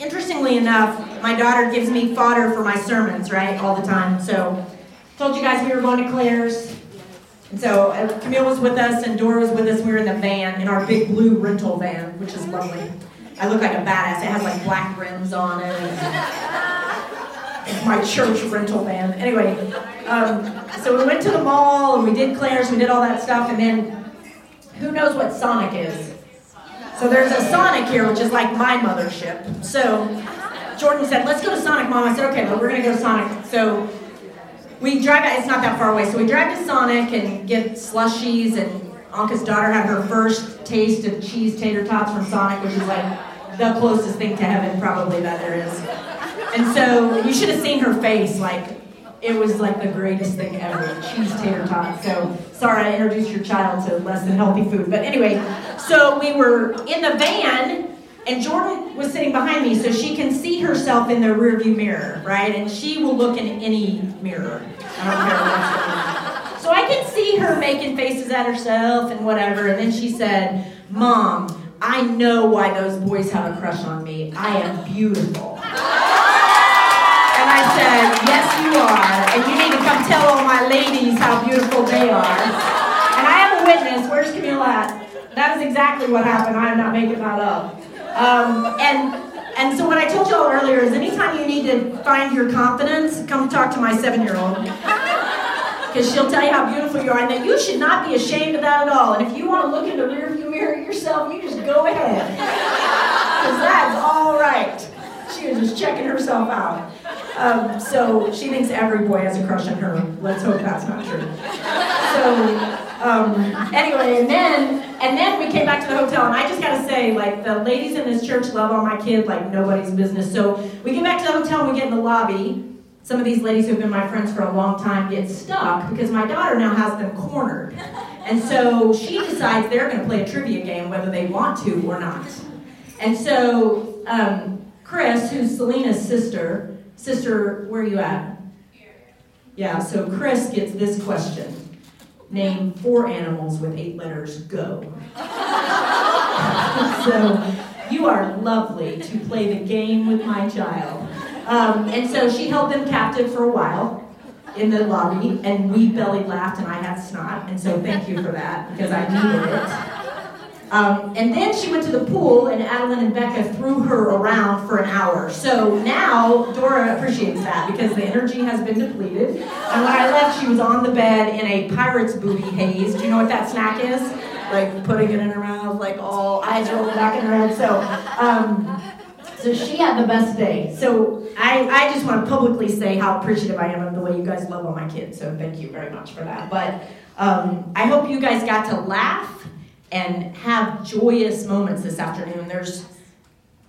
interestingly enough, my daughter gives me fodder for my sermons, right, all the time. So, told you guys we were going to Claire's. And so uh, Camille was with us and Dora was with us. We were in the van, in our big blue rental van, which is lovely. I look like a badass. It has like black rims on it. My church rental van. Anyway, um, so we went to the mall and we did Claire's, we did all that stuff, and then who knows what Sonic is? So there's a Sonic here, which is like my mothership. So Jordan said, let's go to Sonic, Mom. I said, okay, well, we're going to go to Sonic. So we drive, it's not that far away. So we drive to Sonic and get slushies, and Anka's daughter had her first taste of cheese tater tots from Sonic, which is like the closest thing to heaven probably that there is. And so you should have seen her face, like, it was like the greatest thing ever cheese tater tots. So sorry I introduced your child to less than healthy food. But anyway, so we were in the van, and Jordan was sitting behind me, so she can see herself in the rearview mirror, right? And she will look in any mirror. I don't care So I can see her making faces at herself and whatever. And then she said, Mom, I know why those boys have a crush on me. I am beautiful. Said, Yes, you are. And you need to come tell all my ladies how beautiful they are. And I have a witness. Where's Camille at? That is exactly what happened. I am not making that up. Um, and and so what I told y'all earlier is anytime you need to find your confidence, come talk to my seven-year-old. Because she'll tell you how beautiful you are, and that you should not be ashamed of that at all. And if you want to look in the rearview mirror yourself, you just go ahead. Because that's all right. She was just checking herself out. Um, so she thinks every boy has a crush on her. Let's hope that's not true. So um, anyway, and then and then we came back to the hotel, and I just gotta say, like the ladies in this church love on my kid like nobody's business. So we get back to the hotel, and we get in the lobby. Some of these ladies who have been my friends for a long time get stuck because my daughter now has them cornered. And so she decides they're going to play a trivia game whether they want to or not. And so um, Chris, who's Selena's sister, sister, where are you at? Yeah, so Chris gets this question. Name four animals with eight letters. Go. so you are lovely to play the game with my child. Um, and so she held them captive for a while in the lobby, and we belly laughed, and I had snot. And so thank you for that because I needed it. Um, and then she went to the pool, and Adeline and Becca threw her around for an hour. So now Dora appreciates that because the energy has been depleted. And when I left, she was on the bed in a pirate's booty haze. Do you know what that snack is? Like putting it in her mouth, like all eyes rolling back in her head. So, um, so she had the best day. So I, I just want to publicly say how appreciative I am of the way you guys love all my kids. So thank you very much for that. But um, I hope you guys got to laugh and have joyous moments this afternoon. There's,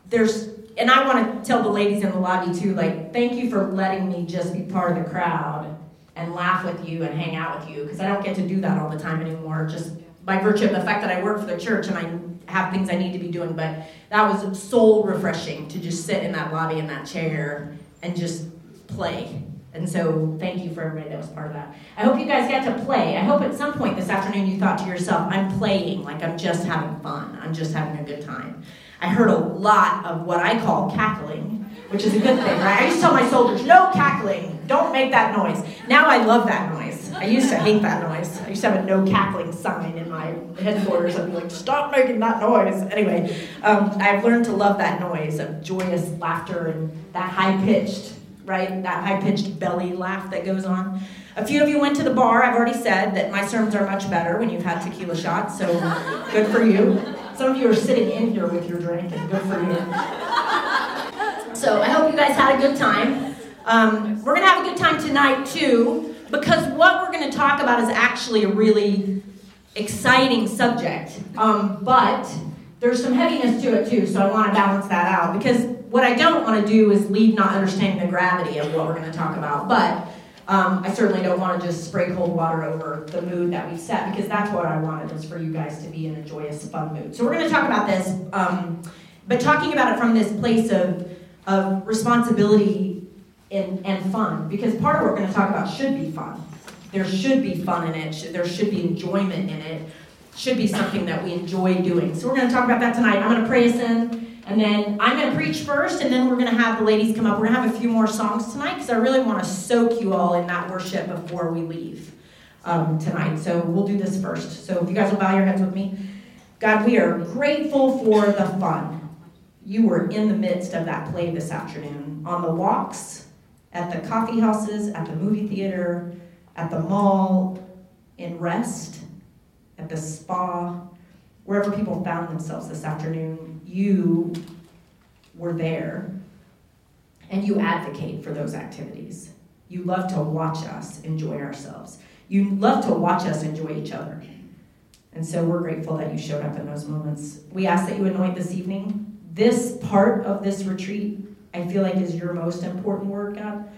there's, and I want to tell the ladies in the lobby too, like, thank you for letting me just be part of the crowd and laugh with you and hang out with you, because I don't get to do that all the time anymore, just by virtue of the fact that I work for the church and I have things I need to be doing. But that was soul refreshing to just sit in that lobby in that chair and just play and so thank you for everybody that was part of that. I hope you guys got to play. I hope at some point this afternoon you thought to yourself, I'm playing, like I'm just having fun. I'm just having a good time. I heard a lot of what I call cackling, which is a good thing, right? I used to tell my soldiers, no cackling, don't make that noise. Now I love that noise. I used to hate that noise. I used to have a no cackling sign in my headquarters. I'd be like, stop making that noise. Anyway, um, I've learned to love that noise of joyous laughter and that high pitched right? That high pitched belly laugh that goes on. A few of you went to the bar. I've already said that my sermons are much better when you've had tequila shots, so good for you. Some of you are sitting in here with your drink, and good for you. So I hope you guys had a good time. Um, we're going to have a good time tonight, too, because what we're going to talk about is actually a really exciting subject. Um, but there's some heaviness to it, too, so I want to balance that out because what I don't want to do is leave not understanding the gravity of what we're going to talk about. But um, I certainly don't want to just spray cold water over the mood that we've set because that's what I wanted was for you guys to be in a joyous, fun mood. So we're going to talk about this, um, but talking about it from this place of, of responsibility and, and fun because part of what we're going to talk about should be fun. There should be fun in it. There should be enjoyment in it. Should be something that we enjoy doing. So we're going to talk about that tonight. I'm going to pray us in and then I'm going to preach first, and then we're going to have the ladies come up. We're going to have a few more songs tonight because I really want to soak you all in that worship before we leave um, tonight. So we'll do this first. So if you guys will bow your heads with me. God, we are grateful for the fun. You were in the midst of that play this afternoon on the walks, at the coffee houses, at the movie theater, at the mall, in rest, at the spa, wherever people found themselves this afternoon, you were there and you advocate for those activities. You love to watch us enjoy ourselves. You love to watch us enjoy each other. And so we're grateful that you showed up in those moments. We ask that you anoint this evening. This part of this retreat, I feel like, is your most important word, God.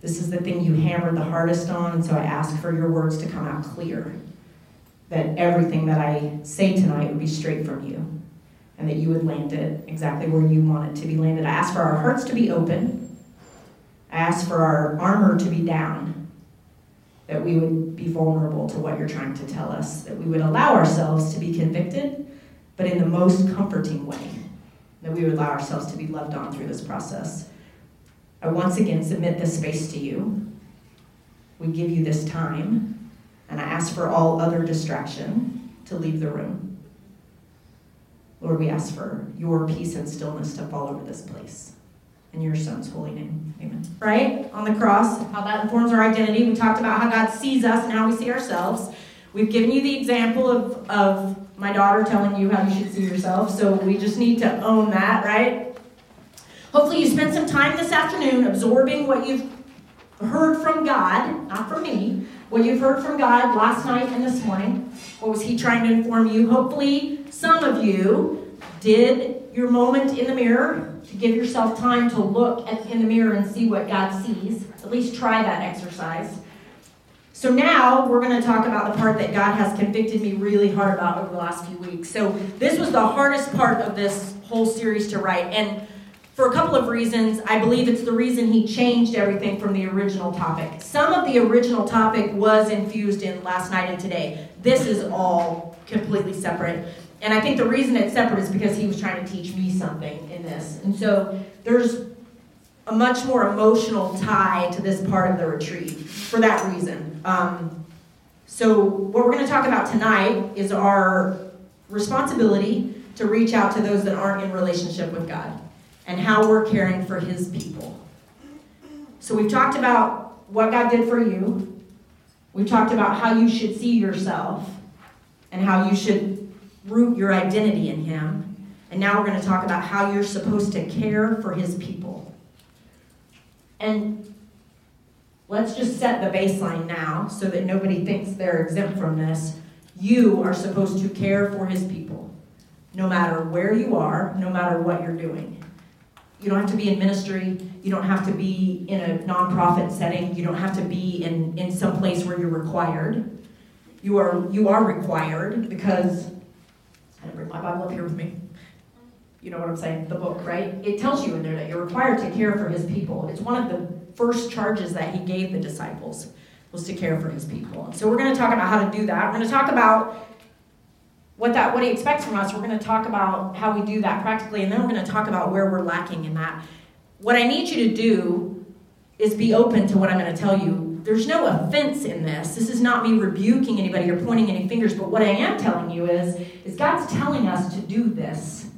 This is the thing you hammered the hardest on, and so I ask for your words to come out clear. That everything that I say tonight would be straight from you, and that you would land it exactly where you want it to be landed. I ask for our hearts to be open. I ask for our armor to be down, that we would be vulnerable to what you're trying to tell us, that we would allow ourselves to be convicted, but in the most comforting way, that we would allow ourselves to be loved on through this process. I once again submit this space to you. We give you this time, and I ask for all other distraction to leave the room. Lord, we ask for your peace and stillness to fall over this place. In your son's holy name. Amen. Right? On the cross, how that informs our identity. We talked about how God sees us and how we see ourselves. We've given you the example of, of my daughter telling you how you should see yourself. So we just need to own that, right? Hopefully, you spent some time this afternoon absorbing what you've heard from God, not from me, what you've heard from God last night and this morning. What was He trying to inform you? Hopefully, some of you did your moment in the mirror to give yourself time to look at, in the mirror and see what God sees. At least try that exercise. So now we're going to talk about the part that God has convicted me really hard about over the last few weeks. So this was the hardest part of this whole series to write. And for a couple of reasons. I believe it's the reason he changed everything from the original topic. Some of the original topic was infused in last night and today. This is all completely separate. And I think the reason it's separate is because he was trying to teach me something in this. And so there's a much more emotional tie to this part of the retreat for that reason. Um, so, what we're going to talk about tonight is our responsibility to reach out to those that aren't in relationship with God and how we're caring for his people. So we've talked about what God did for you. We've talked about how you should see yourself and how you should root your identity in him. And now we're going to talk about how you're supposed to care for his people. And let's just set the baseline now so that nobody thinks they're exempt from this. You are supposed to care for his people, no matter where you are, no matter what you're doing. You don't have to be in ministry. You don't have to be in a nonprofit setting. You don't have to be in, in some place where you're required. You are, you are required because, I didn't bring my Bible up here with me. You know what I'm saying? The book, right? It tells you in there that you're required to care for his people. It's one of the first charges that he gave the disciples was to care for his people. So we're going to talk about how to do that. We're going to talk about what that what he expects from us. We're going to talk about how we do that practically, and then we're going to talk about where we're lacking in that. What I need you to do is be open to what I'm going to tell you. There's no offense in this. This is not me rebuking anybody or pointing any fingers, but what I am telling you is, is God's telling us to do this.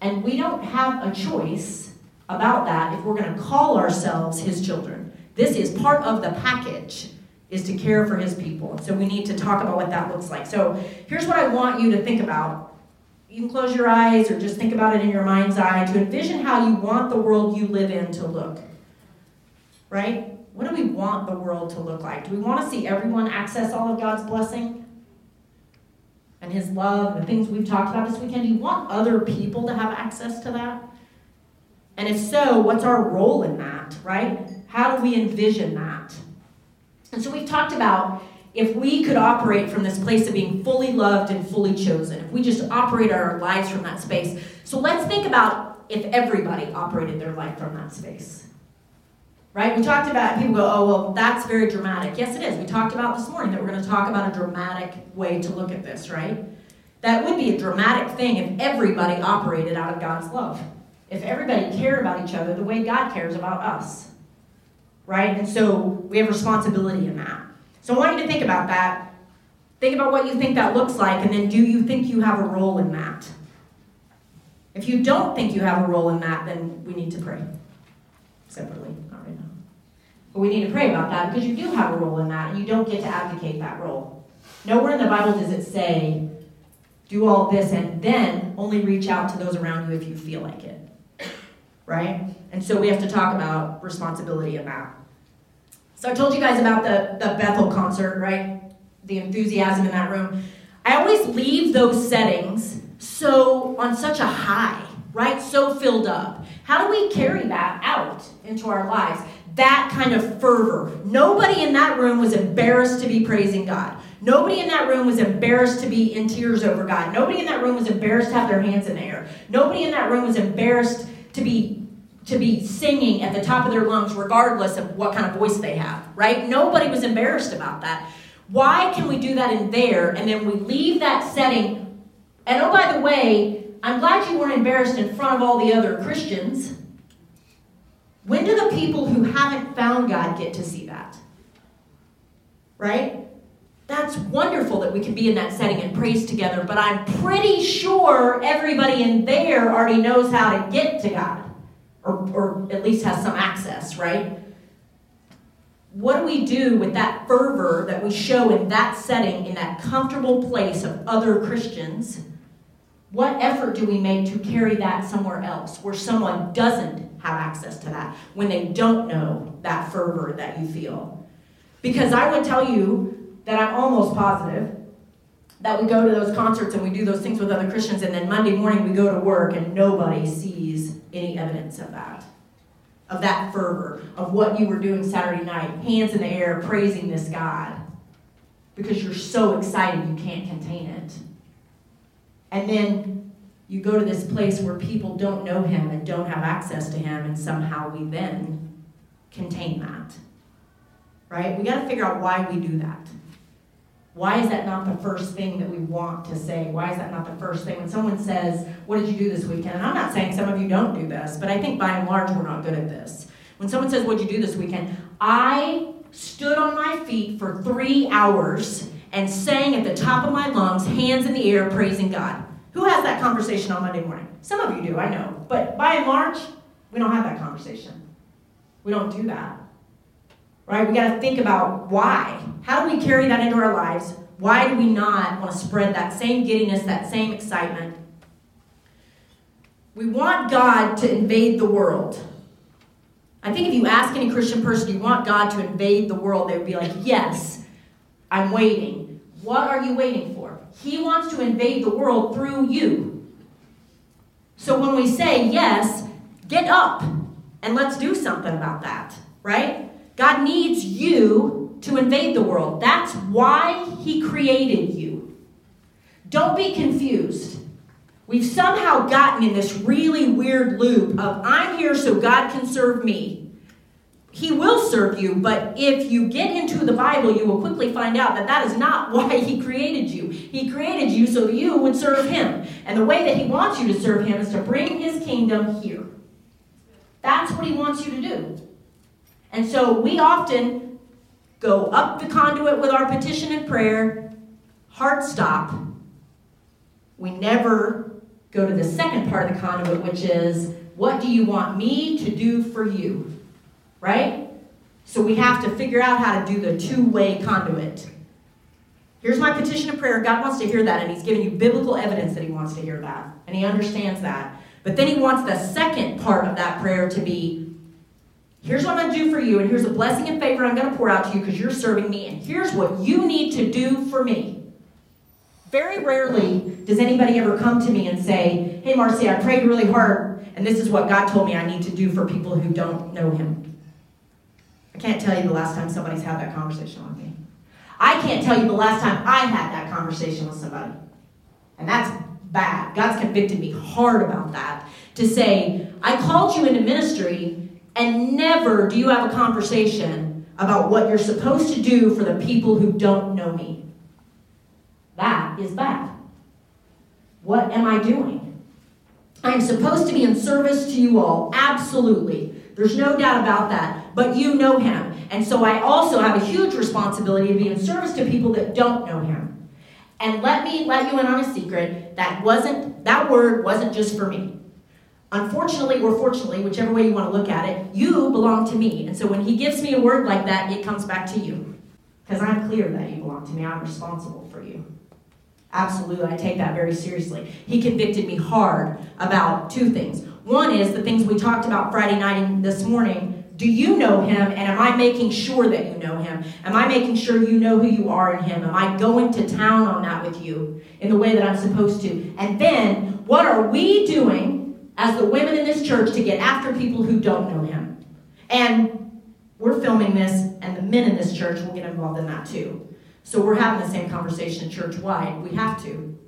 And we don't have a choice about that if we're going to call ourselves his children. This is part of the package is to care for his people. So we need to talk about what that looks like. So here's what I want you to think about. You can close your eyes or just think about it in your mind's eye to envision how you want the world you live in to look. Right? What do we want the world to look like? Do we want to see everyone access all of God's blessing and his love the things we've talked about this weekend? Do you want other people to have access to that? And if so, what's our role in that, right? How do we envision that? And so we've talked about if we could operate from this place of being fully loved and fully chosen, if we just operate our lives from that space. So let's think about if everybody operated their life from that space. Right? We talked about, people go, oh, well, that's very dramatic. Yes, it is. We talked about this morning that we're going to talk about a dramatic way to look at this, right? That would be a dramatic thing if everybody operated out of God's love. If everybody cared about each other the way God cares about us. Right? And so we have responsibility in that. So I want you to think about that. Think about what you think that looks like, and then do you think you have a role in that? If you don't think you have a role in that, then we need to pray separately, not right now. But we need to pray about that because you do have a role in that, and you don't get to advocate that role. Nowhere in the Bible does it say, do all this and then only reach out to those around you if you feel like it. Right? And so we have to talk about responsibility in that. So I told you guys about the, the Bethel concert, right? The enthusiasm in that room. I always leave those settings so on such a high, right? So filled up. How do we carry that out into our lives? That kind of fervor. Nobody in that room was embarrassed to be praising God. Nobody in that room was embarrassed to be in tears over God. Nobody in that room was embarrassed to have their hands in the air. Nobody in that room was embarrassed to be to be singing at the top of their lungs regardless of what kind of voice they have, right? Nobody was embarrassed about that. Why can we do that in there and then we leave that setting? And oh, by the way, I'm glad you weren't embarrassed in front of all the other Christians. When do the people who haven't found God get to see that? Right? That's wonderful that we can be in that setting and praise together, but I'm pretty sure everybody in there already knows how to get to God or, or at least has some access, right? What do we do with that fervor that we show in that setting, in that comfortable place of other Christians? What effort do we make to carry that somewhere else where someone doesn't have access to that, when they don't know that fervor that you feel? Because I would tell you that I'm almost positive that we go to those concerts and we do those things with other Christians, and then Monday morning we go to work and nobody sees any evidence of that, of that fervor, of what you were doing Saturday night, hands in the air, praising this God, because you're so excited you can't contain it. And then you go to this place where people don't know Him and don't have access to Him, and somehow we then contain that. Right? We got to figure out why we do that. Why is that not the first thing that we want to say? Why is that not the first thing? When someone says, What did you do this weekend? And I'm not saying some of you don't do this, but I think by and large we're not good at this. When someone says, What did you do this weekend? I stood on my feet for three hours and sang at the top of my lungs, hands in the air, praising God. Who has that conversation on Monday morning? Some of you do, I know. But by and large, we don't have that conversation. We don't do that right? We got to think about why. How do we carry that into our lives? Why do we not want to spread that same giddiness, that same excitement? We want God to invade the world. I think if you ask any Christian person, you want God to invade the world? They would be like, yes, I'm waiting. What are you waiting for? He wants to invade the world through you. So when we say yes, get up and let's do something about that, right? God needs you to invade the world. That's why He created you. Don't be confused. We've somehow gotten in this really weird loop of I'm here so God can serve me. He will serve you, but if you get into the Bible, you will quickly find out that that is not why He created you. He created you so you would serve Him. And the way that He wants you to serve Him is to bring His kingdom here. That's what He wants you to do. And so we often go up the conduit with our petition and prayer, heart stop. We never go to the second part of the conduit, which is, what do you want me to do for you? Right? So we have to figure out how to do the two way conduit. Here's my petition and prayer. God wants to hear that, and He's giving you biblical evidence that He wants to hear that, and He understands that. But then He wants the second part of that prayer to be Here's what I'm going to do for you, and here's a blessing and favor I'm going to pour out to you because you're serving me, and here's what you need to do for me. Very rarely does anybody ever come to me and say, Hey, Marcy, I prayed really hard, and this is what God told me I need to do for people who don't know Him. I can't tell you the last time somebody's had that conversation with me. I can't tell you the last time I had that conversation with somebody. And that's bad. God's convicted me hard about that. To say, I called you into ministry and never do you have a conversation about what you're supposed to do for the people who don't know me. That is bad. What am I doing? I am supposed to be in service to you all, absolutely. There's no doubt about that. But you know him. And so I also have a huge responsibility to be in service to people that don't know him. And let me let you in on a secret. That wasn't that word wasn't just for me. Unfortunately or fortunately, whichever way you want to look at it, you belong to me. And so when he gives me a word like that, it comes back to you. Because I'm clear that you belong to me. I'm responsible for you. Absolutely, I take that very seriously. He convicted me hard about two things. One is the things we talked about Friday night and this morning. Do you know him? And am I making sure that you know him? Am I making sure you know who you are in him? Am I going to town on that with you in the way that I'm supposed to? And then, what are we doing as the women in this church to get after people who don't know him? And we're filming this, and the men in this church will get involved in that too. So we're having the same conversation church wide. We have to.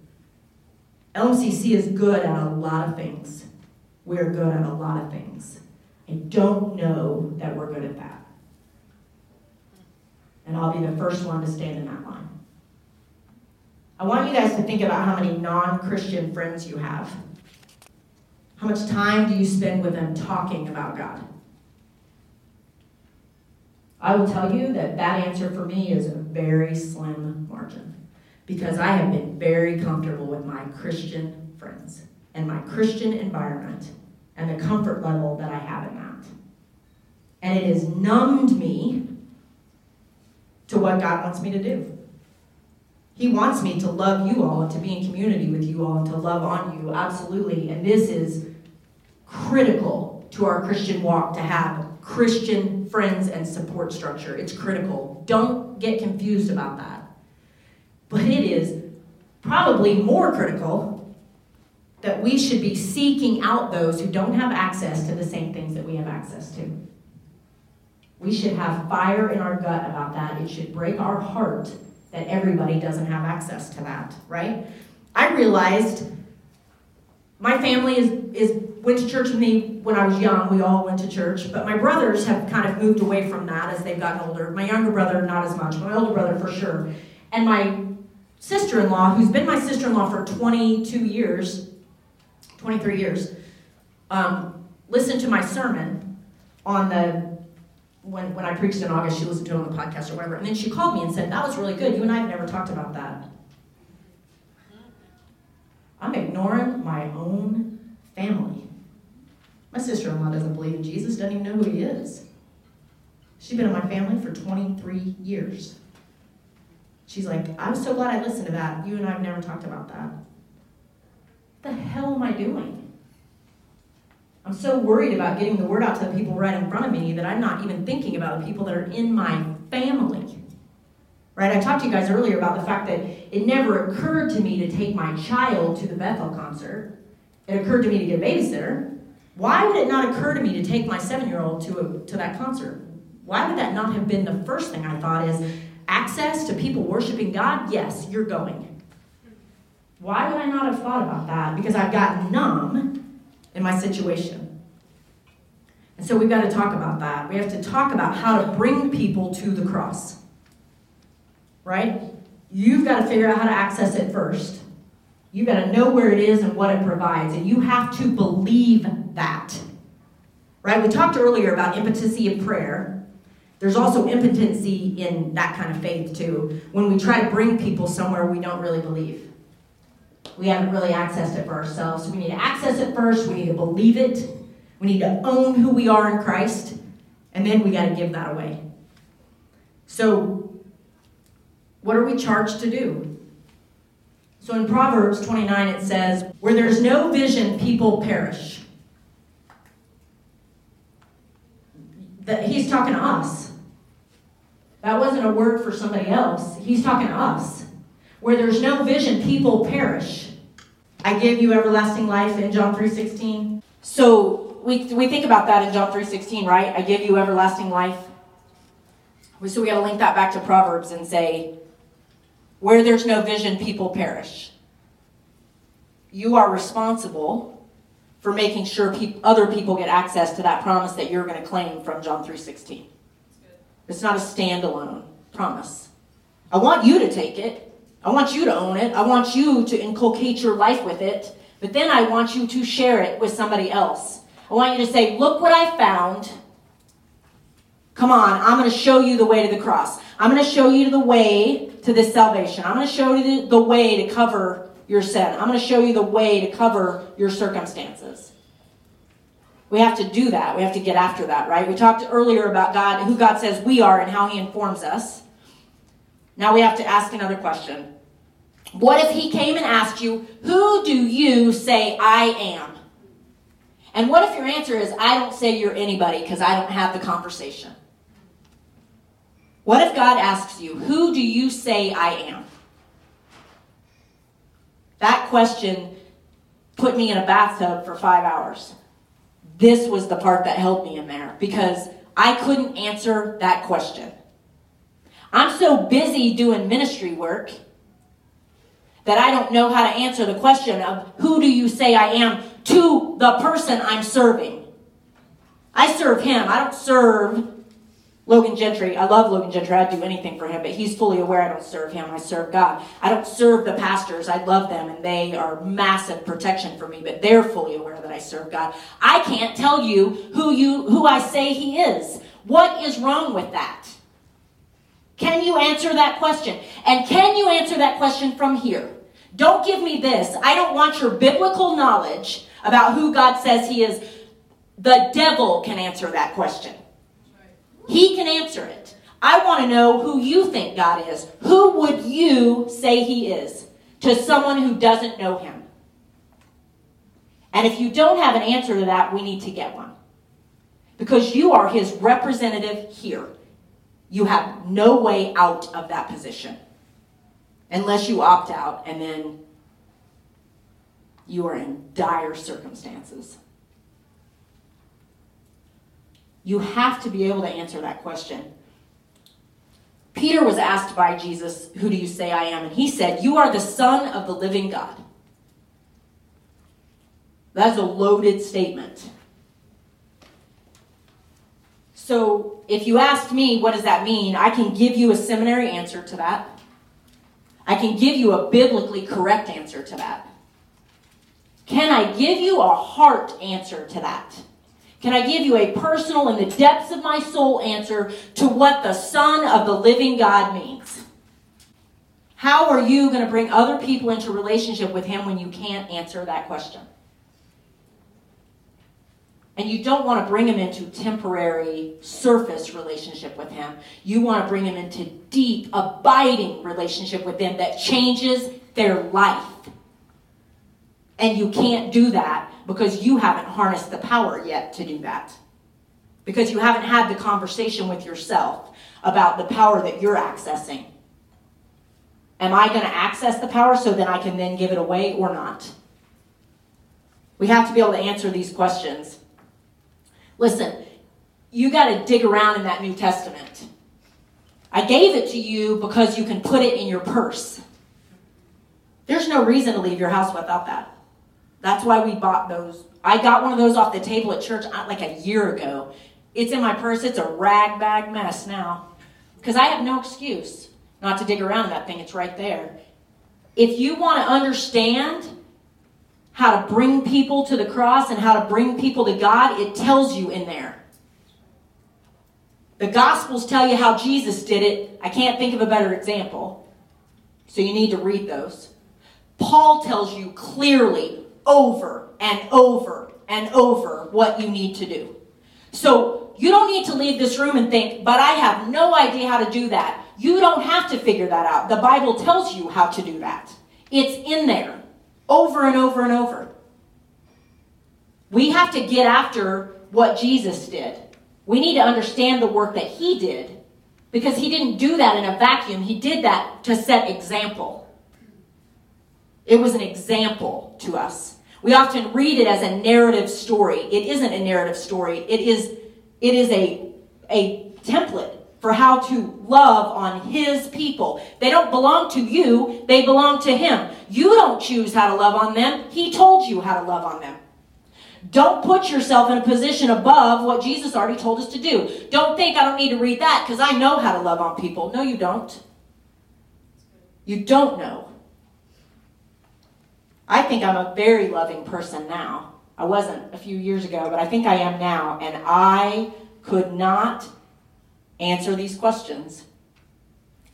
LMCC is good at a lot of things. We're good at a lot of things. I don't know that we're good at that. And I'll be the first one to stand in that line. I want you guys to think about how many non Christian friends you have. How much time do you spend with them talking about God? I will tell you that that answer for me is a very slim margin because I have been very comfortable with my Christian friends and my Christian environment and the comfort level that I have in that. And it has numbed me to what God wants me to do. He wants me to love you all and to be in community with you all and to love on you, absolutely. And this is critical to our Christian walk to have Christian friends and support structure. It's critical. Don't get confused about that. But it is probably more critical that we should be seeking out those who don't have access to the same things that we have access to. We should have fire in our gut about that. It should break our heart that everybody doesn't have access to that, right? I realized my family is, is went to church with me when I was young. We all went to church, but my brothers have kind of moved away from that as they've gotten older. My younger brother, not as much. My older brother, for sure. And my sister-in-law, who's been my sister-in-law for 22 years, 23 years, um, listened to my sermon on the when, when I preached in August, she listened to it on the podcast or whatever, and then she called me and said, That was really good. You and I have never talked about that. I'm ignoring my own family. My sister in law doesn't believe in Jesus, doesn't even know who he is. She's been in my family for 23 years. She's like, I'm so glad I listened to that. You and I have never talked about that. What the hell am I doing? I'm so worried about getting the word out to the people right in front of me that I'm not even thinking about the people that are in my family. Right? I talked to you guys earlier about the fact that it never occurred to me to take my child to the Bethel concert. It occurred to me to get a babysitter. Why would it not occur to me to take my seven year old to, to that concert? Why would that not have been the first thing I thought is access to people worshiping God? Yes, you're going. Why would I not have thought about that? Because I've gotten numb in my situation. And so we've got to talk about that. We have to talk about how to bring people to the cross. Right? You've got to figure out how to access it first. You've got to know where it is and what it provides, and you have to believe that. Right? We talked earlier about impotency in prayer. There's also impotency in that kind of faith, too, when we try to bring people somewhere we don't really believe. We haven't really accessed it for ourselves. We need to access it first, we need to believe it, we need to own who we are in Christ, and then we got to give that away. So, what are we charged to do? So in Proverbs 29, it says, Where there's no vision, people perish. that he's talking to us. That wasn't a word for somebody else. He's talking to us. Where there's no vision, people perish. I give you everlasting life in John 3:16. So we, we think about that in John 3:16, right? I give you everlasting life. So we got to link that back to Proverbs and say, where there's no vision, people perish. You are responsible for making sure pe- other people get access to that promise that you're going to claim from John 3:16. It's not a standalone promise. I want you to take it. I want you to own it. I want you to inculcate your life with it. But then I want you to share it with somebody else. I want you to say, Look what I found. Come on, I'm going to show you the way to the cross. I'm going to show you the way to this salvation. I'm going to show you the, way to cover your sin. I'm going to show you the way to cover your circumstances. We have to do that. We have to get after that, right? We talked earlier about God, who God says we are, and how He informs us. Now we have to ask another question. What if He came and asked you, Who do you say I am? And what if your answer is, I don't say you're anybody because I don't have the conversation? What if God asks you, Who do you say I am? That question put me in a bathtub for five hours. This was the part that helped me in there because I couldn't answer that question. I'm so busy doing ministry work that I don't know how to answer the question of who do you say I am to the person I'm serving. I serve him. I don't serve Logan Gentry, I love Logan Gentry. I'd do anything for him, but he's fully aware I don't serve him. I serve God. I don't serve the pastors. I love them, and they are massive protection for me, but they're fully aware that I serve God. I can't tell you who you who I say he is. What is wrong with that? Can you answer that question? And can you answer that question from here? Don't give me this. I don't want your biblical knowledge about who God says he is. The devil can answer that question. He can answer it. I want to know who you think God is. Who would you say He is to someone who doesn't know Him? And if you don't have an answer to that, we need to get one. Because you are His representative here. You have no way out of that position unless you opt out and then you are in dire circumstances. You have to be able to answer that question. Peter was asked by Jesus, Who do you say I am? And he said, You are the Son of the living God. That's a loaded statement. So, if you ask me, what does that mean? I can give you a seminary answer to that. I can give you a biblically correct answer to that. Can I give you a heart answer to that? Can I give you a personal, in the depths of my soul answer to what the Son of the living God means? How are you going to bring other people into relationship with Him when you can't answer that question? And you don't want to bring them into temporary surface relationship with him. You want to bring them into deep, abiding relationship with him that changes their life. And you can't do that because you haven't harnessed the power yet to do that. Because you haven't had the conversation with yourself about the power that you're accessing. Am I going to access the power so that I can then give it away or not? We have to be able to answer these questions. Listen, you got to dig around in that New Testament. I gave it to you because you can put it in your purse. There's no reason to leave your house without that. That's why we bought those. I got one of those off the table at church uh, like a year ago. It's in my purse. It's a rag bag mess now. Because I have no excuse not to dig around that thing. It's right there. If you want to understand how to bring people to the cross and how to bring people to God, it tells you in there. The Gospels tell you how Jesus did it. I can't think of a better example. So you need to read those. Paul tells you clearly over and over and over what you need to do. So you don't need to leave this room and think, but I have no idea how to do that. You don't have to figure that out. The Bible tells you how to do that. It's in there over and over and over. We have to get after what Jesus did. We need to understand the work that he did because he didn't do that in a vacuum. He did that to set example. It was an example to us. We often read it as a narrative story. It isn't a narrative story. It is, it is a, a template for how to love on his people. They don't belong to you, they belong to him. You don't choose how to love on them. He told you how to love on them. Don't put yourself in a position above what Jesus already told us to do. Don't think I don't need to read that because I know how to love on people. No, you don't. You don't know. I think I'm a very loving person now. I wasn't a few years ago, but I think I am now. And I could not answer these questions.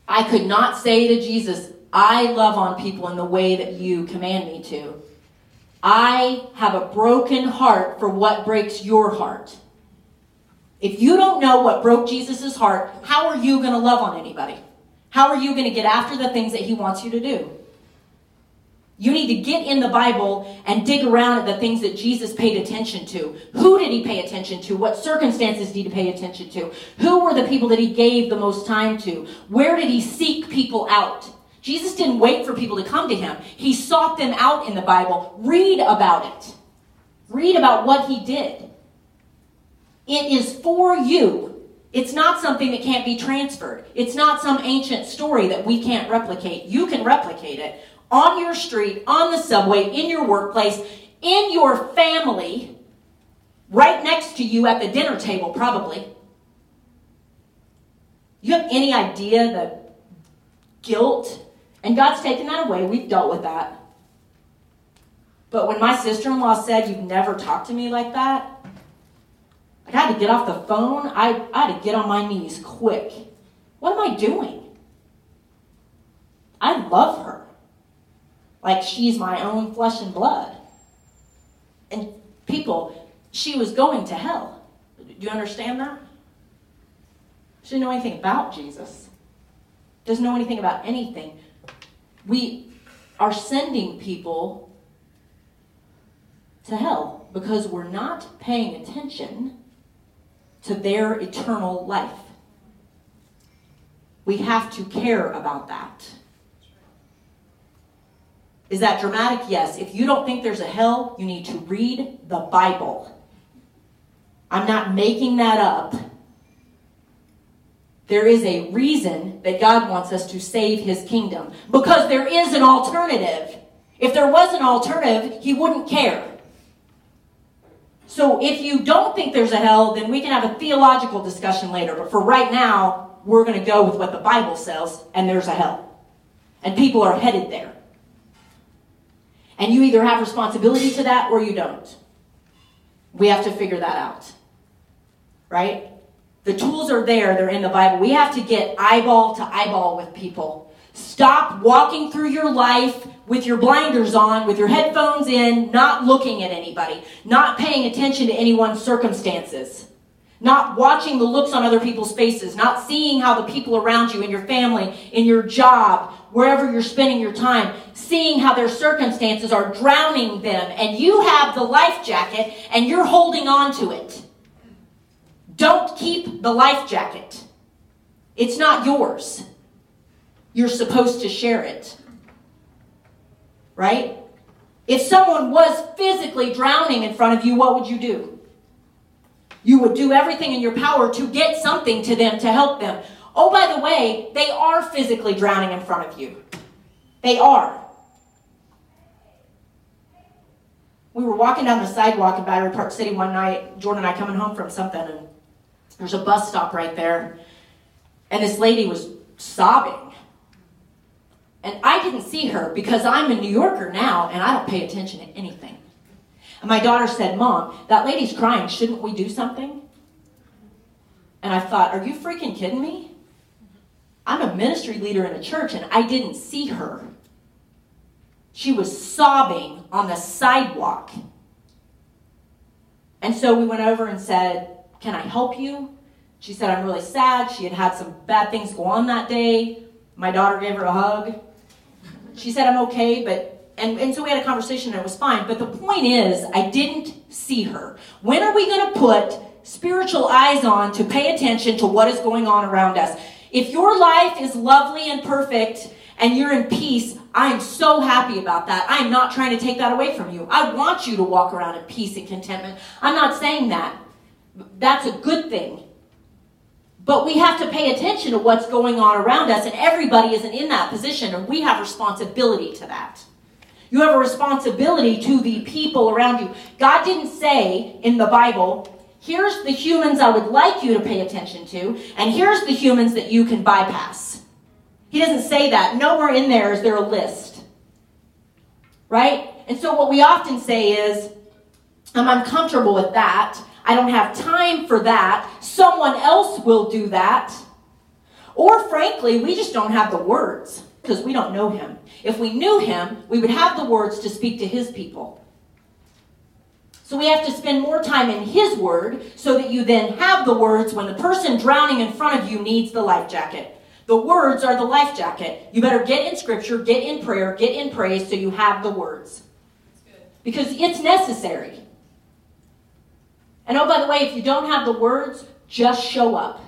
I could not say to Jesus, I love on people in the way that you command me to. I have a broken heart for what breaks your heart. If you don't know what broke Jesus' heart, how are you going to love on anybody? How are you going to get after the things that he wants you to do? You need to get in the Bible and dig around at the things that Jesus paid attention to. Who did he pay attention to? What circumstances did he pay attention to? Who were the people that he gave the most time to? Where did he seek people out? Jesus didn't wait for people to come to him. He sought them out in the Bible. Read about it. Read about what he did. It is for you. It's not something that can't be transferred. It's not some ancient story that we can't replicate. You can replicate it on your street, on the subway, in your workplace, in your family, right next to you at the dinner table, probably. You have any idea the guilt? And God's taken that away. We've dealt with that. But when my sister in law said, You've never talked to me like that, I had to get off the phone. I, I had to get on my knees quick. What am I doing? I love her like she's my own flesh and blood. And people, she was going to hell. Do you understand that? She didn't know anything about Jesus. Doesn't know anything about anything. We are sending people to hell because we're not paying attention to their eternal life. We have to care about that. Is that dramatic? Yes. If you don't think there's a hell, you need to read the Bible. I'm not making that up. There is a reason that God wants us to save his kingdom because there is an alternative. If there was an alternative, he wouldn't care. So if you don't think there's a hell, then we can have a theological discussion later. But for right now, we're going to go with what the Bible says, and there's a hell. And people are headed there. And you either have responsibility to that or you don't. We have to figure that out. Right? The tools are there, they're in the Bible. We have to get eyeball to eyeball with people. Stop walking through your life with your blinders on, with your headphones in, not looking at anybody, not paying attention to anyone's circumstances, not watching the looks on other people's faces, not seeing how the people around you in your family, in your job, wherever you're spending your time, seeing how their circumstances are drowning them, and you have the life jacket and you're holding on to it. Don't keep the life jacket. It's not yours. You're supposed to share it. Right? If someone was physically drowning in front of you, what would you do? You would do everything in your power to get something to them to help them. Oh, by the way, they are physically drowning in front of you. They are. We were walking down the sidewalk in Battery Park City one night, Jordan and I coming home from something, and there's a bus stop right there. And this lady was sobbing. And I didn't see her because I'm a New Yorker now and I don't pay attention to anything. And my daughter said, Mom, that lady's crying. Shouldn't we do something? And I thought, Are you freaking kidding me? I'm a ministry leader in a church and I didn't see her. She was sobbing on the sidewalk. And so we went over and said, Can I help you? She said, I'm really sad. She had had some bad things go on that day. My daughter gave her a hug. She said, I'm okay, but, and, and so we had a conversation and it was fine. But the point is, I didn't see her. When are we going to put spiritual eyes on to pay attention to what is going on around us? If your life is lovely and perfect and you're in peace, I'm so happy about that. I'm not trying to take that away from you. I want you to walk around in peace and contentment. I'm not saying that. That's a good thing. But we have to pay attention to what's going on around us, and everybody isn't in that position, and we have responsibility to that. You have a responsibility to the people around you. God didn't say in the Bible, Here's the humans I would like you to pay attention to, and here's the humans that you can bypass. He doesn't say that. Nowhere in there is there a list. Right? And so what we often say is, um, I'm uncomfortable with that. I don't have time for that. Someone else will do that. Or frankly, we just don't have the words because we don't know him. If we knew him, we would have the words to speak to his people. So we have to spend more time in his word so that you then have the words when the person drowning in front of you needs the life jacket. The words are the life jacket. You better get in scripture, get in prayer, get in praise so you have the words. Because it's necessary. And oh, by the way, if you don't have the words, just show up.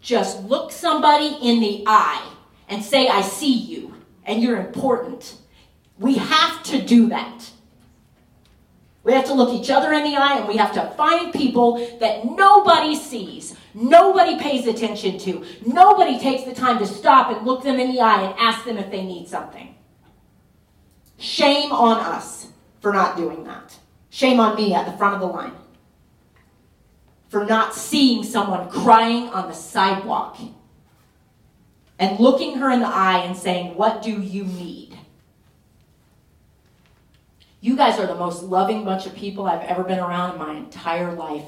Just look somebody in the eye and say, I see you, and you're important. We have to do that. We have to look each other in the eye and we have to find people that nobody sees, nobody pays attention to, nobody takes the time to stop and look them in the eye and ask them if they need something. Shame on us for not doing that. Shame on me at the front of the line for not seeing someone crying on the sidewalk and looking her in the eye and saying, What do you need? You guys are the most loving bunch of people I've ever been around in my entire life.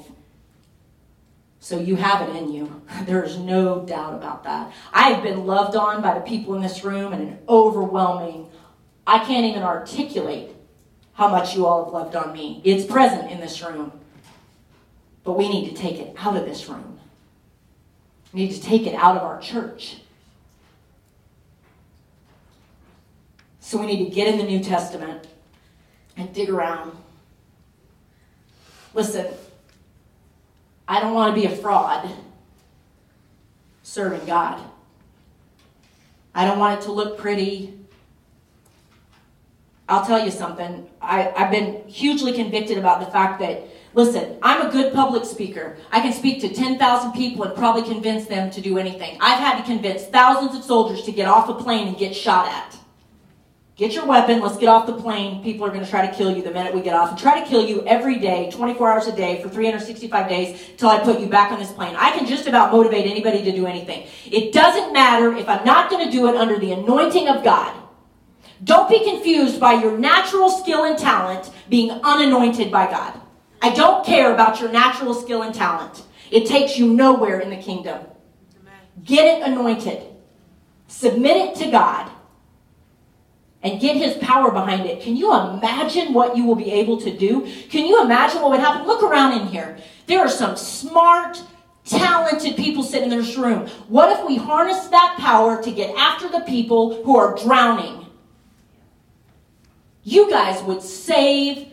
So you have it in you. There is no doubt about that. I have been loved on by the people in this room in an overwhelming, I can't even articulate how much you all have loved on me. It's present in this room. But we need to take it out of this room. We need to take it out of our church. So we need to get in the New Testament and dig around. Listen, I don't want to be a fraud serving God. I don't want it to look pretty. I'll tell you something. I, I've been hugely convicted about the fact that, listen, I'm a good public speaker. I can speak to 10,000 people and probably convince them to do anything. I've had to convince thousands of soldiers to get off a plane and get shot at. Get your weapon. Let's get off the plane. People are going to try to kill you the minute we get off and try to kill you every day, 24 hours a day for 365 days until I put you back on this plane. I can just about motivate anybody to do anything. It doesn't matter if I'm not going to do it under the anointing of God. Don't be confused by your natural skill and talent being unanointed by God. I don't care about your natural skill and talent. It takes you nowhere in the kingdom. Get it anointed. Submit it to God and get his power behind it, can you imagine what you will be able to do? Can you imagine what would happen? Look around in here. There are some smart, talented people sitting in this room. What if we harness that power to get after the people who are drowning? You guys would save.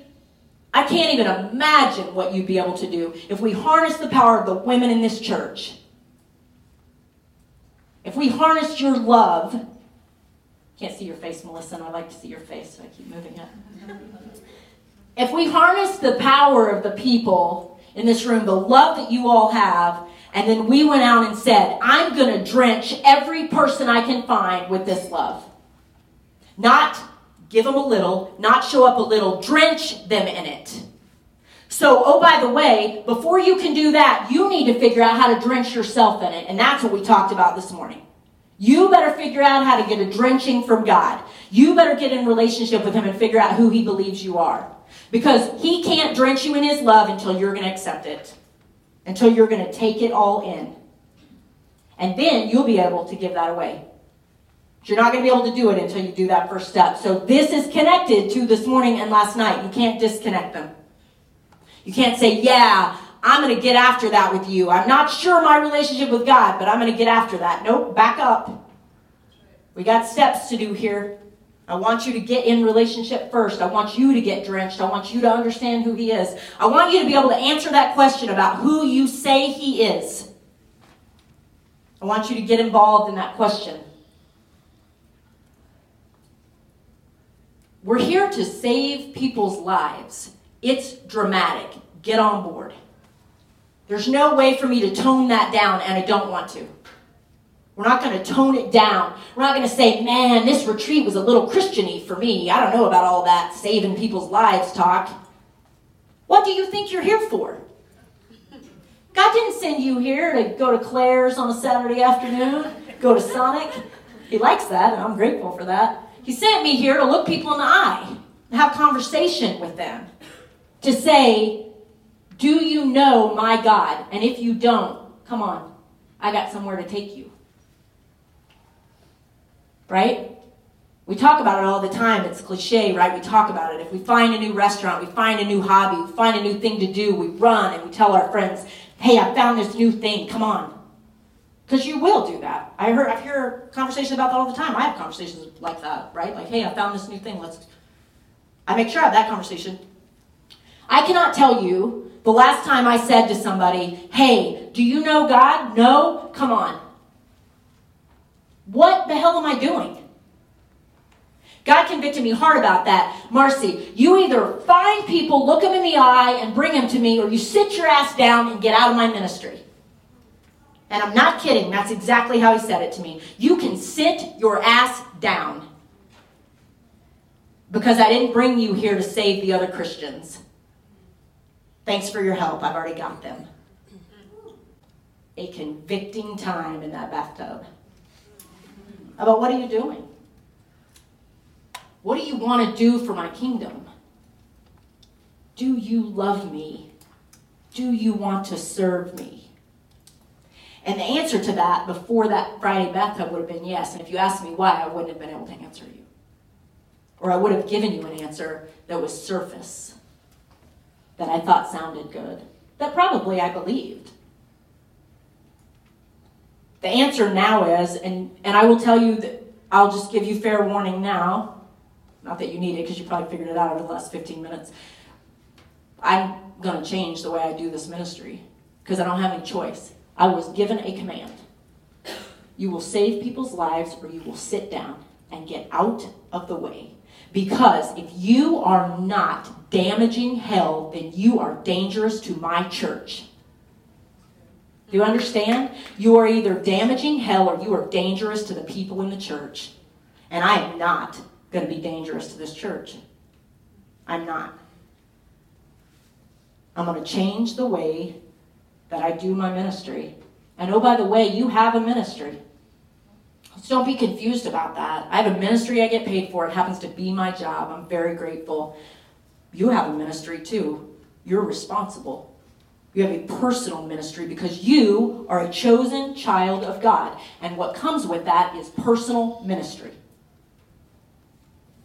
I can't even imagine what you'd be able to do if we harness the power of the women in this church. If we harness your love can't see your face, Melissa, and I like to see your face, so I keep moving it. if we harness the power of the people in this room, the love that you all have, and then we went out and said, I'm going to drench every person I can find with this love. Not give them a little, not show up a little, drench them in it. So, oh, by the way, before you can do that, you need to figure out how to drench yourself in it. And that's what we talked about this morning. You better figure out how to get a drenching from God. You better get in relationship with Him and figure out who He believes you are. Because He can't drench you in His love until you're going to accept it, until you're going to take it all in. And then you'll be able to give that away. You're not going to be able to do it until you do that first step. So this is connected to this morning and last night. You can't disconnect them. You can't say, yeah, I'm going to get after that with you. I'm not sure my relationship with God, but I'm going to get after that. Nope, back up. We got steps to do here. I want you to get in relationship first. I want you to get drenched. I want you to understand who He is. I want you to be able to answer that question about who you say He is. I want you to get involved in that question. We're here to save people's lives. It's dramatic. Get on board. There's no way for me to tone that down, and I don't want to. We're not going to tone it down. We're not going to say, man, this retreat was a little Christiany for me. I don't know about all that saving people's lives talk. What do you think you're here for? God didn't send you here to go to Claire's on a Saturday afternoon. go to Sonic. He likes that, and I'm grateful for that. He sent me here to look people in the eye have conversation with them. To say, do you know my God? And if you don't, come on, I got somewhere to take you. Right? We talk about it all the time. It's cliche, right? We talk about it. If we find a new restaurant, we find a new hobby, we find a new thing to do, we run and we tell our friends, hey, I found this new thing. Come on. Because you will do that. I I hear conversations about that all the time. I have conversations like that, right? Like, hey, I found this new thing. Let's I make sure I have that conversation. I cannot tell you the last time I said to somebody, hey, do you know God? No? Come on. What the hell am I doing? God convicted me hard about that. Marcy, you either find people, look them in the eye, and bring them to me, or you sit your ass down and get out of my ministry. And I'm not kidding. That's exactly how he said it to me. You can sit your ass down. Because I didn't bring you here to save the other Christians. Thanks for your help. I've already got them. A convicting time in that bathtub. About what are you doing? What do you want to do for my kingdom? Do you love me? Do you want to serve me? And the answer to that before that Friday bathtub would have been yes. And if you asked me why, I wouldn't have been able to answer you. Or I would have given you an answer that was surface, that I thought sounded good, that probably I believed. The answer now is, and, and I will tell you that I'll just give you fair warning now not that you need it because you probably figured it out over the last 15 minutes. I'm going to change the way I do this ministry because I don't have any choice. I was given a command. You will save people's lives or you will sit down and get out of the way. Because if you are not damaging hell, then you are dangerous to my church. Do you understand? You are either damaging hell or you are dangerous to the people in the church. And I am not going to be dangerous to this church. I'm not. I'm going to change the way that I do my ministry. And oh, by the way, you have a ministry. So don't be confused about that. I have a ministry I get paid for. It happens to be my job. I'm very grateful. You have a ministry too. You're responsible. You have a personal ministry because you are a chosen child of God. And what comes with that is personal ministry.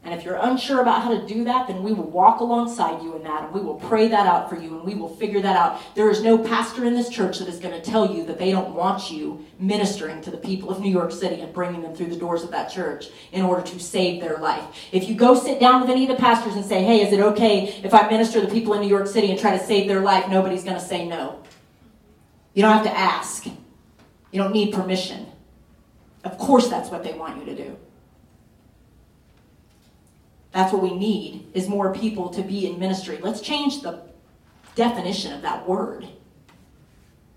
And if you're unsure about how to do that, then we will walk alongside you in that and we will pray that out for you and we will figure that out. There is no pastor in this church that is going to tell you that they don't want you ministering to the people of New York City and bringing them through the doors of that church in order to save their life. If you go sit down with any of the pastors and say, hey, is it okay if I minister to the people in New York City and try to save their life? Nobody's going to say no. You don't have to ask, you don't need permission. Of course, that's what they want you to do. That's what we need is more people to be in ministry. Let's change the definition of that word.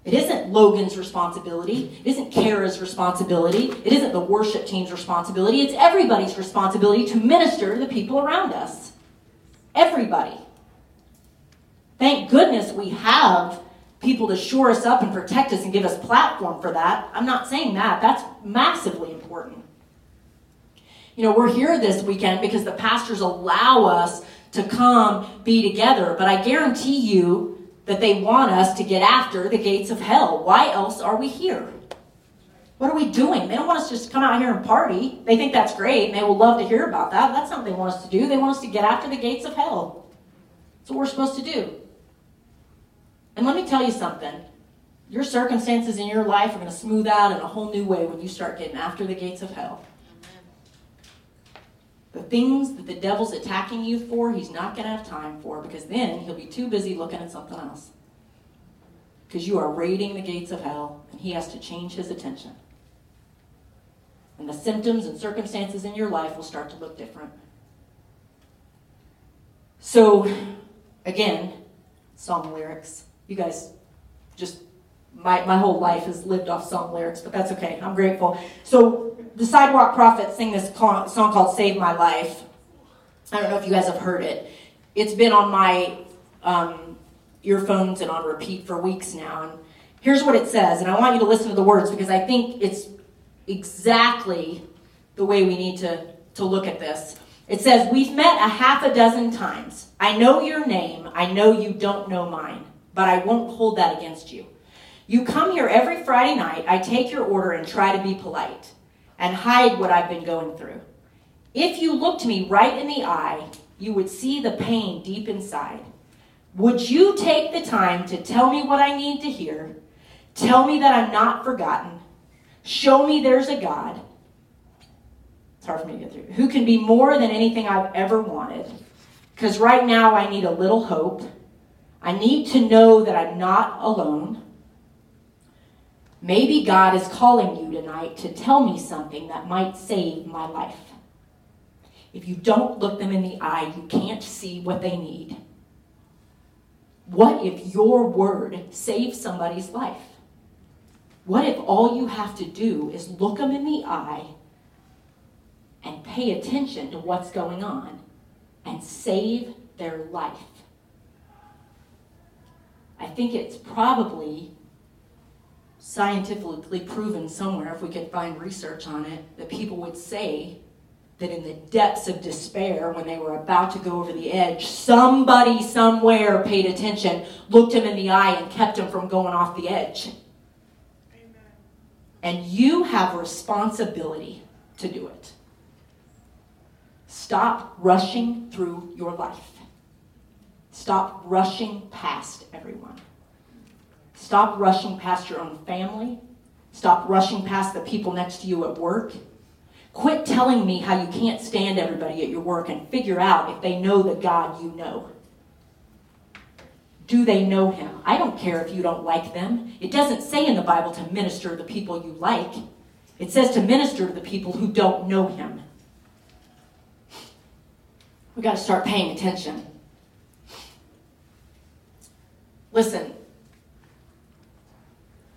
It isn't Logan's responsibility. It isn't Kara's responsibility. It isn't the worship team's responsibility. It's everybody's responsibility to minister to the people around us. Everybody. Thank goodness we have people to shore us up and protect us and give us platform for that. I'm not saying that. That's massively important. You know, we're here this weekend because the pastors allow us to come be together, but I guarantee you that they want us to get after the gates of hell. Why else are we here? What are we doing? They don't want us to just come out here and party. They think that's great and they will love to hear about that. That's not what they want us to do. They want us to get after the gates of hell. That's what we're supposed to do. And let me tell you something. Your circumstances in your life are going to smooth out in a whole new way when you start getting after the gates of hell. The things that the devil's attacking you for, he's not going to have time for because then he'll be too busy looking at something else. Because you are raiding the gates of hell and he has to change his attention. And the symptoms and circumstances in your life will start to look different. So, again, song lyrics. You guys just my, my whole life has lived off song lyrics, but that's okay. I'm grateful. So the Sidewalk Prophets sing this song called Save My Life. I don't know if you guys have heard it. It's been on my um, earphones and on repeat for weeks now. And here's what it says, and I want you to listen to the words because I think it's exactly the way we need to, to look at this. It says, We've met a half a dozen times. I know your name. I know you don't know mine, but I won't hold that against you. You come here every Friday night. I take your order and try to be polite and hide what I've been going through. If you looked me right in the eye, you would see the pain deep inside. Would you take the time to tell me what I need to hear? Tell me that I'm not forgotten. Show me there's a God. It's hard for me to get through. Who can be more than anything I've ever wanted? Because right now I need a little hope. I need to know that I'm not alone. Maybe God is calling you tonight to tell me something that might save my life. If you don't look them in the eye, you can't see what they need. What if your word saves somebody's life? What if all you have to do is look them in the eye and pay attention to what's going on and save their life? I think it's probably scientifically proven somewhere, if we could find research on it, that people would say that in the depths of despair, when they were about to go over the edge, somebody somewhere paid attention, looked him in the eye, and kept him from going off the edge. Amen. And you have responsibility to do it. Stop rushing through your life. Stop rushing past everyone. Stop rushing past your own family. Stop rushing past the people next to you at work. Quit telling me how you can't stand everybody at your work and figure out if they know the God you know. Do they know him? I don't care if you don't like them. It doesn't say in the Bible to minister to the people you like, it says to minister to the people who don't know him. We've got to start paying attention. Listen,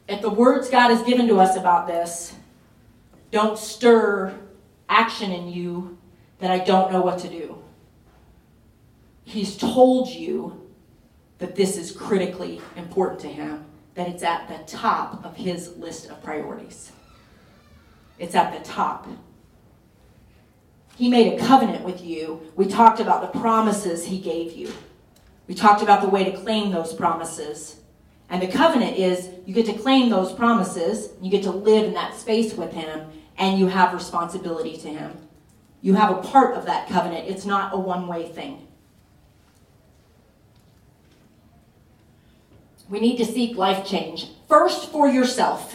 if the words God has given to us about this don't stir action in you that I don't know what to do. He's told you that this is critically important to him, that it's at the top of his list of priorities. It's at the top. He made a covenant with you. We talked about the promises he gave you. We talked about the way to claim those promises. And the covenant is you get to claim those promises, you get to live in that space with him, and you have responsibility to Him. You have a part of that covenant, it's not a one way thing. We need to seek life change first for yourself.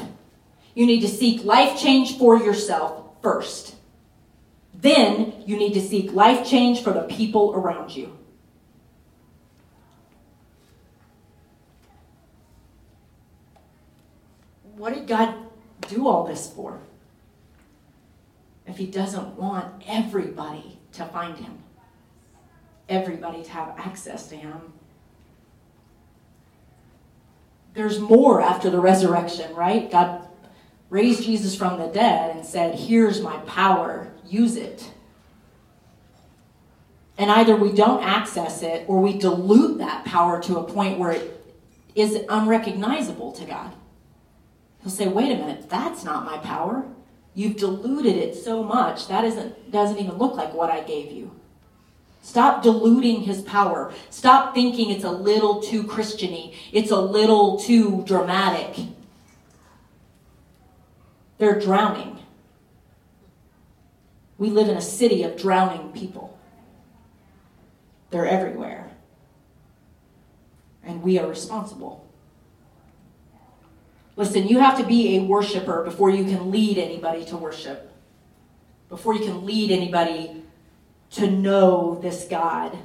You need to seek life change for yourself first. Then you need to seek life change for the people around you. What did God do all this for? if he doesn't want everybody to find him, everybody to have access to him. There's more after the resurrection, right? God raised Jesus from the dead and said, Here's my power, use it. And either we don't access it or we dilute that power to a point where it is unrecognizable to God. He'll say, Wait a minute, that's not my power. You've diluted it so much that isn't doesn't even look like what I gave you. Stop diluting his power. Stop thinking it's a little too Christiany. It's a little too dramatic. They're drowning. We live in a city of drowning people. They're everywhere. And we are responsible. Listen, you have to be a worshiper before you can lead anybody to worship, before you can lead anybody to know this God.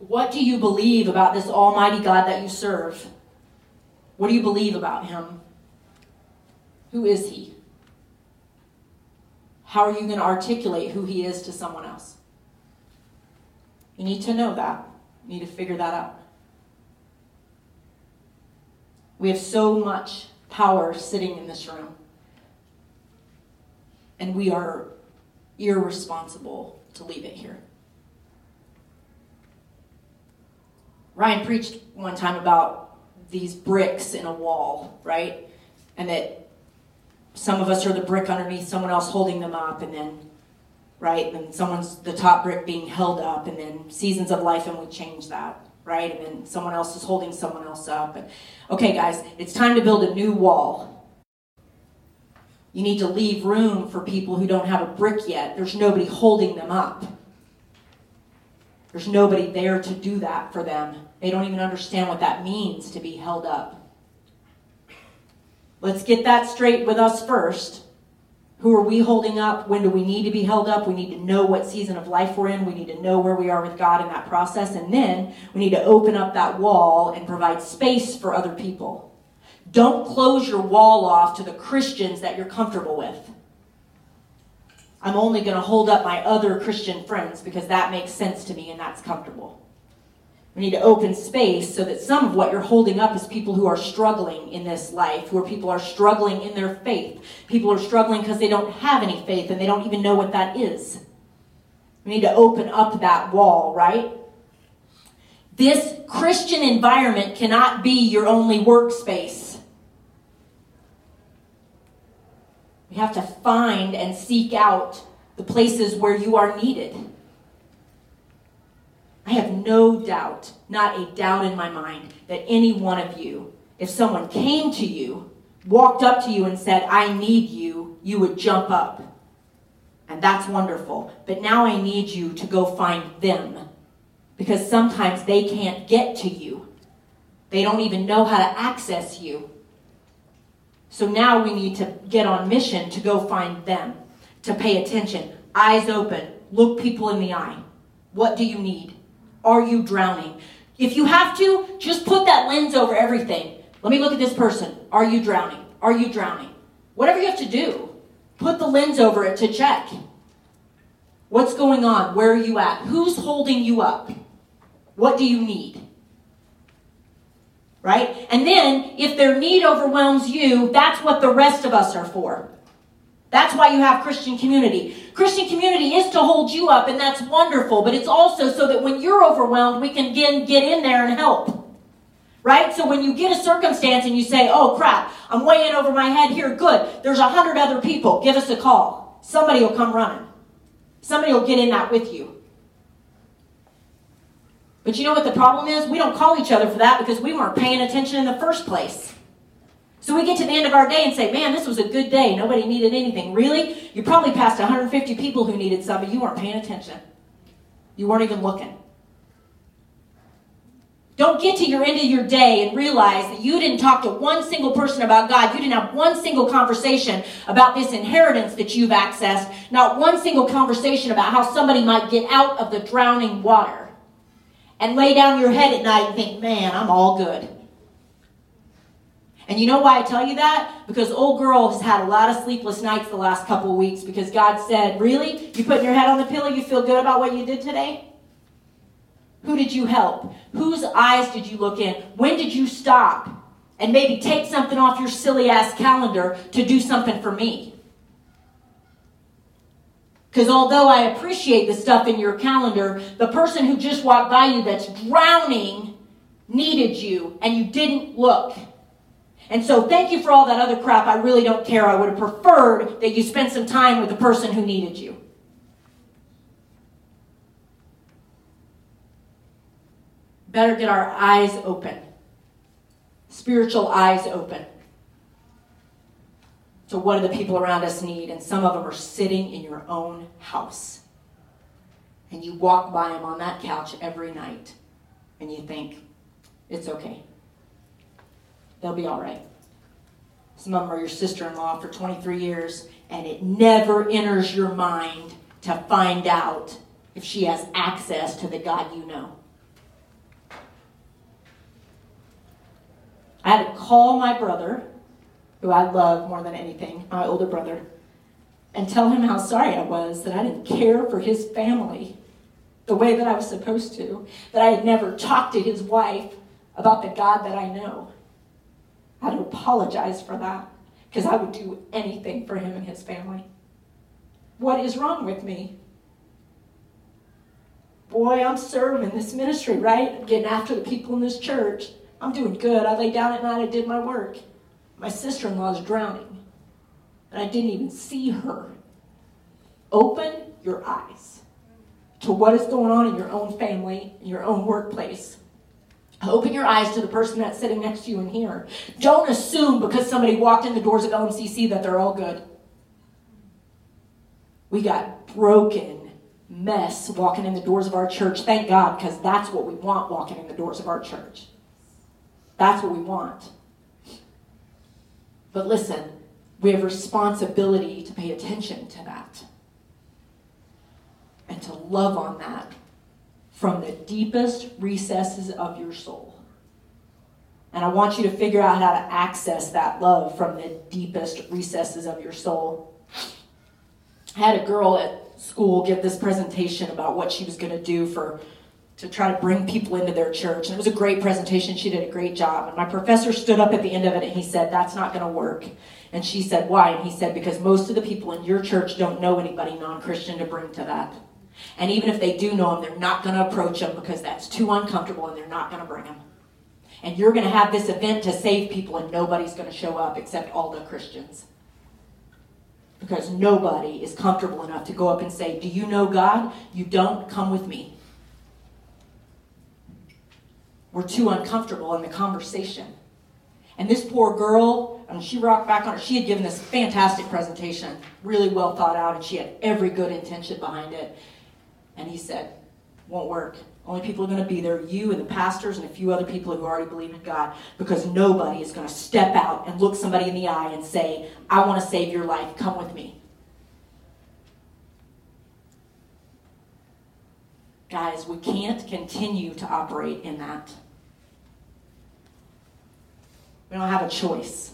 What do you believe about this Almighty God that you serve? What do you believe about Him? Who is He? How are you going to articulate who He is to someone else? You need to know that. You need to figure that out. We have so much power sitting in this room. And we are irresponsible to leave it here. Ryan preached one time about these bricks in a wall, right? And that some of us are the brick underneath someone else holding them up, and then, right? And someone's the top brick being held up, and then seasons of life, and we change that, right? And then someone else is holding someone else up. Okay, guys, it's time to build a new wall. You need to leave room for people who don't have a brick yet. There's nobody holding them up. There's nobody there to do that for them. They don't even understand what that means to be held up. Let's get that straight with us first. Who are we holding up? When do we need to be held up? We need to know what season of life we're in. We need to know where we are with God in that process. And then we need to open up that wall and provide space for other people. Don't close your wall off to the Christians that you're comfortable with. I'm only going to hold up my other Christian friends because that makes sense to me and that's comfortable. We need to open space so that some of what you're holding up is people who are struggling in this life, who are people are struggling in their faith. People are struggling because they don't have any faith and they don't even know what that is. We need to open up that wall, right? This Christian environment cannot be your only workspace. We have to find and seek out the places where you are needed. I have no doubt, not a doubt in my mind, that any one of you, if someone came to you, walked up to you and said, I need you, you would jump up. And that's wonderful. But now I need you to go find them because sometimes they can't get to you. They don't even know how to access you. So now we need to get on mission to go find them, to pay attention, eyes open, look people in the eye. What do you need? Are you drowning? If you have to, just put that lens over everything. Let me look at this person. Are you drowning? Are you drowning? Whatever you have to do, put the lens over it to check. What's going on? Where are you at? Who's holding you up? What do you need? Right? And then, if their need overwhelms you, that's what the rest of us are for. That's why you have Christian community. Christian community is to hold you up, and that's wonderful, but it's also so that when you're overwhelmed, we can again get in there and help. Right? So when you get a circumstance and you say, oh crap, I'm way in over my head here, good. There's a hundred other people. Give us a call. Somebody will come running. Somebody will get in that with you. But you know what the problem is? We don't call each other for that because we weren't paying attention in the first place. So we get to the end of our day and say, man, this was a good day. Nobody needed anything. Really? You probably passed 150 people who needed some, but you weren't paying attention. You weren't even looking. Don't get to your end of your day and realize that you didn't talk to one single person about God. You didn't have one single conversation about this inheritance that you've accessed. Not one single conversation about how somebody might get out of the drowning water. And lay down your head at night and think, man, I'm all good. And you know why I tell you that? Because old girl has had a lot of sleepless nights the last couple weeks because God said, Really? You putting your head on the pillow? You feel good about what you did today? Who did you help? Whose eyes did you look in? When did you stop and maybe take something off your silly ass calendar to do something for me? Because although I appreciate the stuff in your calendar, the person who just walked by you that's drowning needed you and you didn't look. And so thank you for all that other crap. I really don't care. I would have preferred that you spent some time with the person who needed you. Better get our eyes open, spiritual eyes open to what do the people around us need. And some of them are sitting in your own house. And you walk by them on that couch every night and you think, it's okay. They'll be all right. Some of them are your sister in law for 23 years, and it never enters your mind to find out if she has access to the God you know. I had to call my brother, who I love more than anything, my older brother, and tell him how sorry I was that I didn't care for his family the way that I was supposed to, that I had never talked to his wife about the God that I know. I to apologize for that because I would do anything for him and his family. What is wrong with me? Boy, I'm serving this ministry, right? I'm getting after the people in this church. I'm doing good. I lay down at night, I did my work. My sister in law is drowning. and I didn't even see her. Open your eyes to what is going on in your own family, in your own workplace. Open your eyes to the person that's sitting next to you in here. Don't assume because somebody walked in the doors of LMCC that they're all good. We got broken mess walking in the doors of our church. Thank God, because that's what we want walking in the doors of our church. That's what we want. But listen, we have responsibility to pay attention to that and to love on that from the deepest recesses of your soul. And I want you to figure out how to access that love from the deepest recesses of your soul. I had a girl at school give this presentation about what she was going to do for to try to bring people into their church. And it was a great presentation. She did a great job. And my professor stood up at the end of it and he said, That's not going to work. And she said, Why? And he said, Because most of the people in your church don't know anybody non Christian to bring to that. And even if they do know them, they're not going to approach them because that's too uncomfortable and they're not going to bring them. And you're going to have this event to save people and nobody's going to show up except all the Christians. Because nobody is comfortable enough to go up and say, Do you know God? You don't? Come with me. We're too uncomfortable in the conversation. And this poor girl, and she rocked back on her. She had given this fantastic presentation, really well thought out, and she had every good intention behind it. And he said, Won't work. Only people are going to be there, you and the pastors and a few other people who already believe in God, because nobody is going to step out and look somebody in the eye and say, I want to save your life. Come with me. Guys, we can't continue to operate in that. We don't have a choice.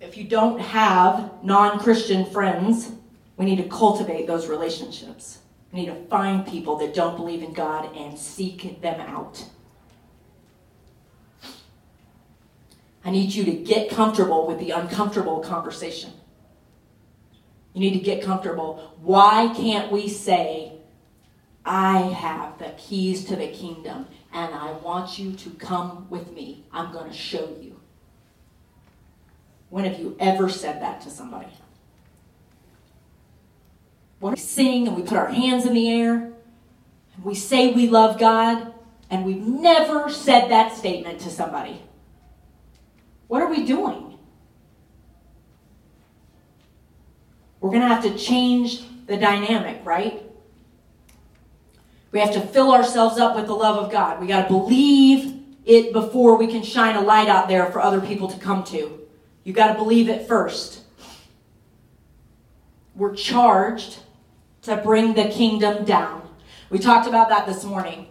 If you don't have non Christian friends, we need to cultivate those relationships. We need to find people that don't believe in God and seek them out. I need you to get comfortable with the uncomfortable conversation. You need to get comfortable. Why can't we say, I have the keys to the kingdom and I want you to come with me? I'm going to show you. When have you ever said that to somebody? When we sing and we put our hands in the air and we say we love God and we've never said that statement to somebody. What are we doing? We're going to have to change the dynamic, right? We have to fill ourselves up with the love of God. We got to believe it before we can shine a light out there for other people to come to. You got to believe it first. We're charged to bring the kingdom down. We talked about that this morning.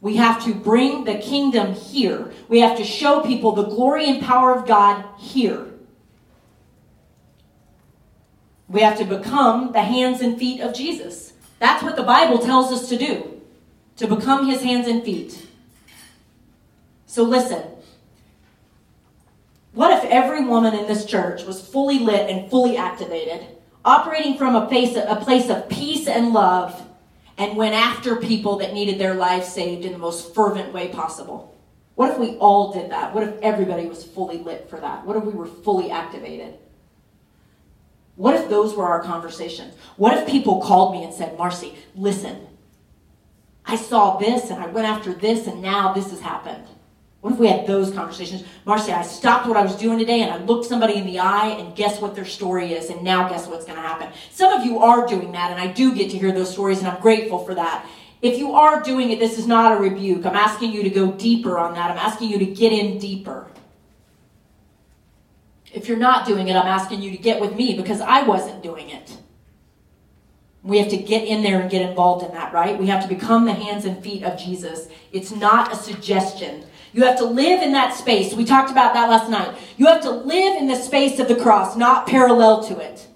We have to bring the kingdom here. We have to show people the glory and power of God here. We have to become the hands and feet of Jesus. That's what the Bible tells us to do, to become his hands and feet. So listen. What if every woman in this church was fully lit and fully activated? Operating from a place, a place of peace and love, and went after people that needed their lives saved in the most fervent way possible. What if we all did that? What if everybody was fully lit for that? What if we were fully activated? What if those were our conversations? What if people called me and said, Marcy, listen, I saw this and I went after this and now this has happened? What if we had those conversations? Marcy, I stopped what I was doing today and I looked somebody in the eye and guess what their story is and now guess what's going to happen. Some of you are doing that and I do get to hear those stories and I'm grateful for that. If you are doing it, this is not a rebuke. I'm asking you to go deeper on that. I'm asking you to get in deeper. If you're not doing it, I'm asking you to get with me because I wasn't doing it. We have to get in there and get involved in that, right? We have to become the hands and feet of Jesus. It's not a suggestion. You have to live in that space. We talked about that last night. You have to live in the space of the cross, not parallel to it.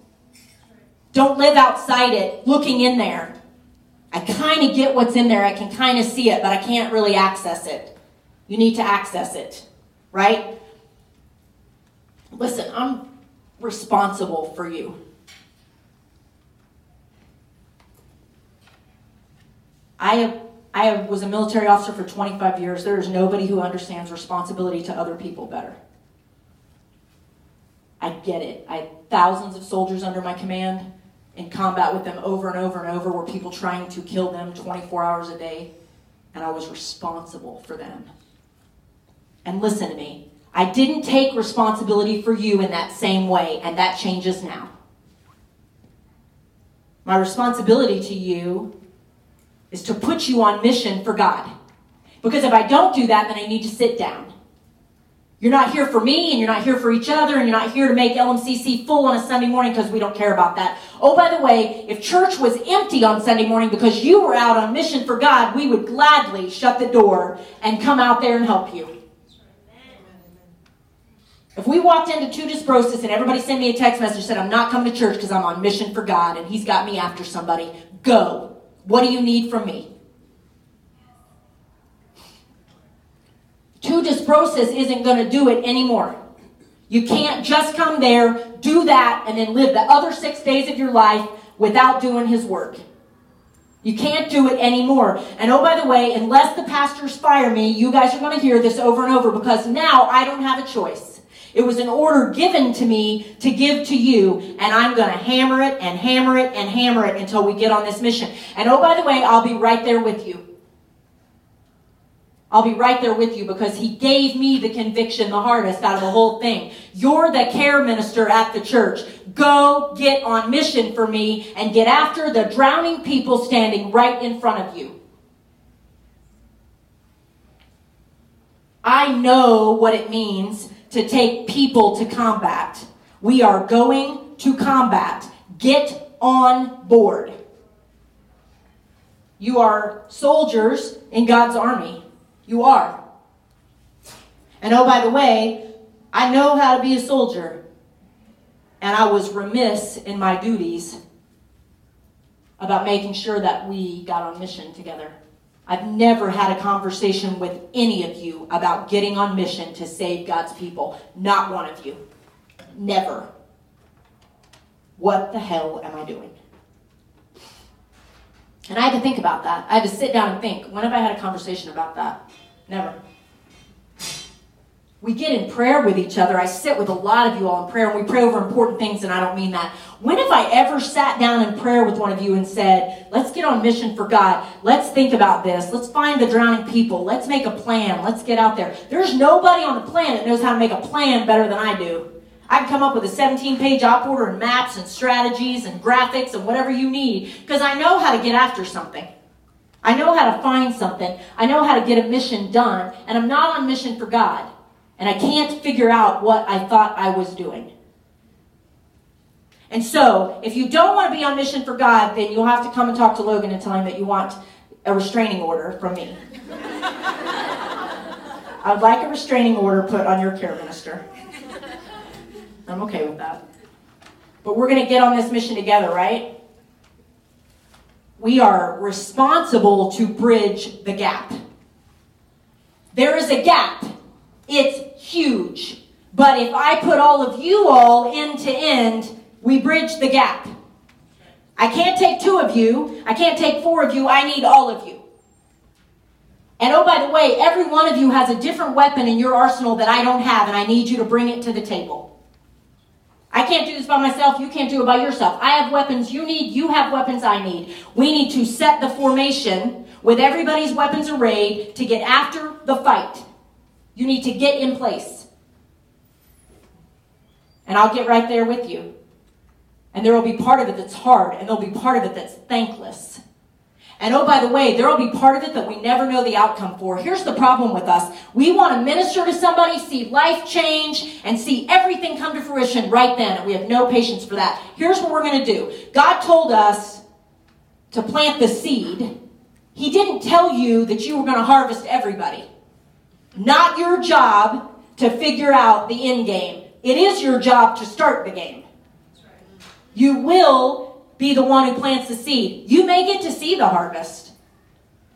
Don't live outside it, looking in there. I kind of get what's in there. I can kind of see it, but I can't really access it. You need to access it, right? Listen, I'm responsible for you. I have I was a military officer for 25 years. There is nobody who understands responsibility to other people better. I get it. I had thousands of soldiers under my command in combat with them over and over and over, were people trying to kill them 24 hours a day, and I was responsible for them. And listen to me, I didn't take responsibility for you in that same way, and that changes now. My responsibility to you is to put you on mission for God. Because if I don't do that, then I need to sit down. You're not here for me, and you're not here for each other, and you're not here to make LMCC full on a Sunday morning because we don't care about that. Oh, by the way, if church was empty on Sunday morning because you were out on mission for God, we would gladly shut the door and come out there and help you. If we walked into two Brosis and everybody sent me a text message said, I'm not coming to church because I'm on mission for God and he's got me after somebody, go. What do you need from me? Two Brosis isn't going to do it anymore. You can't just come there, do that, and then live the other six days of your life without doing his work. You can't do it anymore. And oh, by the way, unless the pastors fire me, you guys are going to hear this over and over because now I don't have a choice. It was an order given to me to give to you, and I'm going to hammer it and hammer it and hammer it until we get on this mission. And oh, by the way, I'll be right there with you. I'll be right there with you because he gave me the conviction the hardest out of the whole thing. You're the care minister at the church. Go get on mission for me and get after the drowning people standing right in front of you. I know what it means to take people to combat. We are going to combat. Get on board. You are soldiers in God's army. You are. And oh, by the way, I know how to be a soldier. And I was remiss in my duties about making sure that we got on mission together. I've never had a conversation with any of you about getting on mission to save God's people. Not one of you. Never. What the hell am I doing? And I had to think about that. I had to sit down and think. When have I had a conversation about that? Never. We get in prayer with each other. I sit with a lot of you all in prayer, and we pray over important things, and I don't mean that. When have I ever sat down in prayer with one of you and said, Let's get on mission for God. Let's think about this. Let's find the drowning people. Let's make a plan. Let's get out there. There's nobody on the planet that knows how to make a plan better than I do. I can come up with a 17 page op order and maps and strategies and graphics and whatever you need because I know how to get after something. I know how to find something. I know how to get a mission done. And I'm not on mission for God. And I can't figure out what I thought I was doing. And so, if you don't want to be on mission for God, then you'll have to come and talk to Logan and tell him that you want a restraining order from me. I would like a restraining order put on your care minister. I'm okay with that. But we're going to get on this mission together, right? we are responsible to bridge the gap. There is a gap. It's huge. But if I put all of you all end to end, we bridge the gap. I can't take two of you. I can't take four of you. I need all of you. And oh, by the way, every one of you has a different weapon in your arsenal that I don't have, and I need you to bring it to the table. I can't do this by myself. You can't do it by yourself. I have weapons you need. You have weapons I need. We need to set the formation with everybody's weapons arrayed to get after the fight. You need to get in place. And I'll get right there with you. And there will be part of it that's hard, and there'll be part of it that's thankless. And oh, by the way, there will be part of it that we never know the outcome for. Here's the problem with us. We want to minister to somebody, see life change, and see everything come to fruition right then. And we have no patience for that. Here's what we're going to do God told us to plant the seed. He didn't tell you that you were going to harvest everybody. Not your job to figure out the end game. It is your job to start the game. You will be the one who plants the seed. You may get to see the harvest.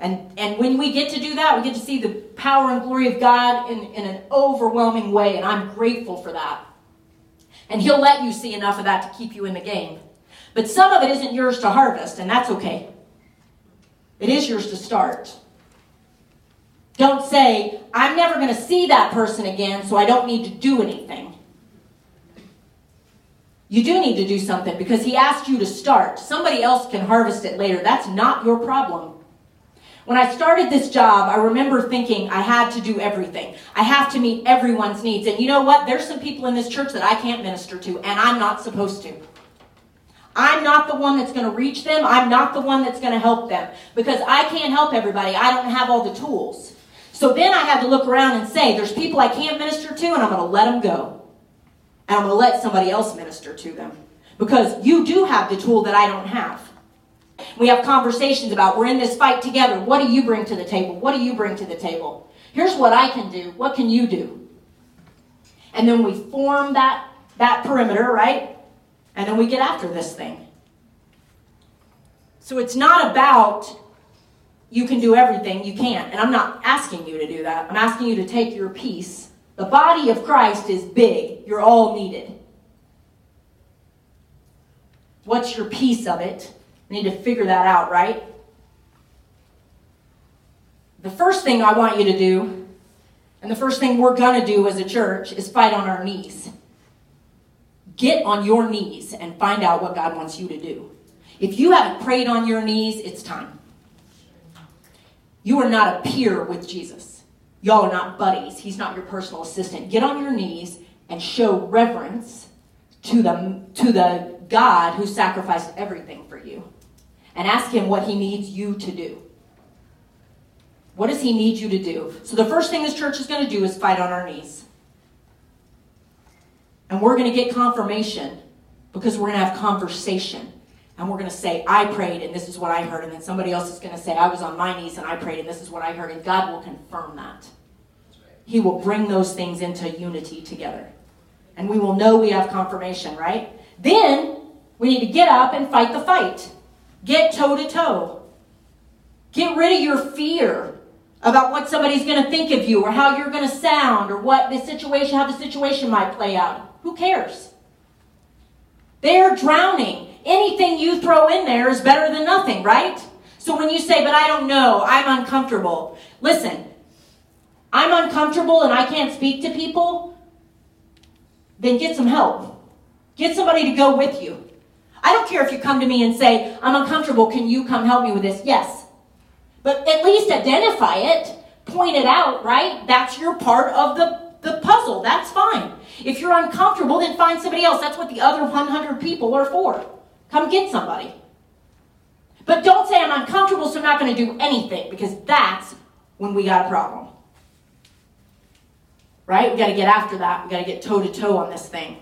And, and when we get to do that, we get to see the power and glory of God in, in an overwhelming way, and I'm grateful for that. And He'll let you see enough of that to keep you in the game. But some of it isn't yours to harvest, and that's okay. It is yours to start. Don't say, I'm never going to see that person again, so I don't need to do anything. you do need to do something because he asked you to start. Somebody else can harvest it later. That's not your problem. When I started this job, I remember thinking I had to do everything. I have to meet everyone's needs. And you know what? There's some people in this church that I can't minister to, and I'm not supposed to. I'm not the one that's going to reach them. I'm not the one that's going to help them because I can't help everybody. I don't have all the tools. So then I had to look around and say, there's people I can't minister to, and I'm going to let them go. And I'm going to let somebody else minister to them because you do have the tool that I don't have. We have conversations about we're in this fight together. What do you bring to the table? What do you bring to the table? Here's what I can do. What can you do? And then we form that, that perimeter, right? And then we get after this thing. So it's not about you can do everything, you can't. And I'm not asking you to do that. I'm asking you to take your piece. The body of Christ is big, you're all needed. What's your piece of it? We need to figure that out, right? The first thing I want you to do, and the first thing we're going to do as a church, is fight on our knees. Get on your knees and find out what God wants you to do. If you haven't prayed on your knees, it's time. You are not a peer with Jesus. Y'all are not buddies. He's not your personal assistant. Get on your knees and show reverence to the, to the God who sacrificed everything for you and ask him what he needs you to do. What does he need you to do? So, the first thing this church is going to do is fight on our knees. And we're going to get confirmation because we're going to have conversation. And we're going to say, I prayed and this is what I heard. And then somebody else is going to say, I was on my knees and I prayed and this is what I heard. And God will confirm that. He will bring those things into unity together. And we will know we have confirmation, right? Then we need to get up and fight the fight. Get toe to toe. Get rid of your fear about what somebody's going to think of you or how you're going to sound or what the situation, how the situation might play out. Who cares? They're drowning. Anything you throw in there is better than nothing, right? So when you say, but I don't know, I'm uncomfortable. Listen, I'm uncomfortable and I can't speak to people, then get some help. Get somebody to go with you. I don't care if you come to me and say, I'm uncomfortable, can you come help me with this? Yes. But at least identify it, point it out, right? That's your part of the, the puzzle. That's fine. If you're uncomfortable, then find somebody else. That's what the other 100 people are for. Come get somebody. But don't say I'm uncomfortable, so I'm not going to do anything, because that's when we got a problem. Right? We got to get after that. We got to get toe to toe on this thing.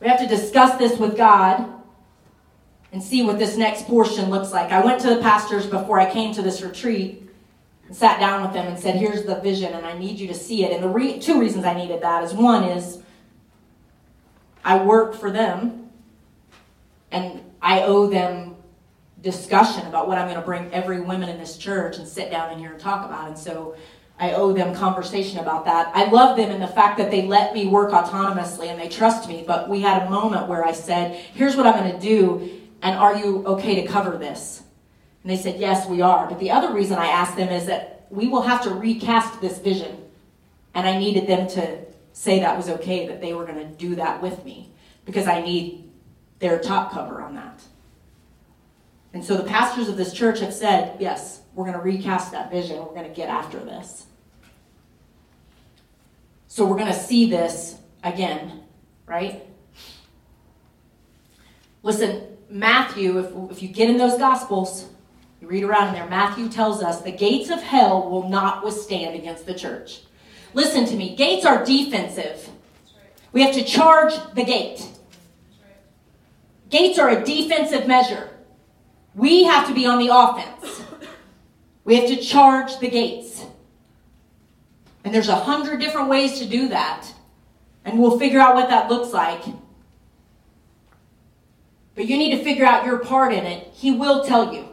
We have to discuss this with God and see what this next portion looks like. I went to the pastors before I came to this retreat and sat down with them and said, Here's the vision, and I need you to see it. And the re- two reasons I needed that is one is I work for them and I owe them discussion about what I'm going to bring every woman in this church and sit down in here and talk about. And so I owe them conversation about that. I love them in the fact that they let me work autonomously and they trust me. But we had a moment where I said, Here's what I'm going to do, and are you okay to cover this? And they said, Yes, we are. But the other reason I asked them is that we will have to recast this vision. And I needed them to say that was okay, that they were going to do that with me, because I need their top cover on that. And so the pastors of this church have said, Yes, we're going to recast that vision. We're going to get after this. So we're going to see this again, right? Listen, Matthew, if, if you get in those Gospels, you read around in there, Matthew tells us the gates of hell will not withstand against the church. Listen to me, gates are defensive. We have to charge the gate. Gates are a defensive measure. We have to be on the offense. We have to charge the gates. And there's a hundred different ways to do that. And we'll figure out what that looks like. But you need to figure out your part in it. He will tell you.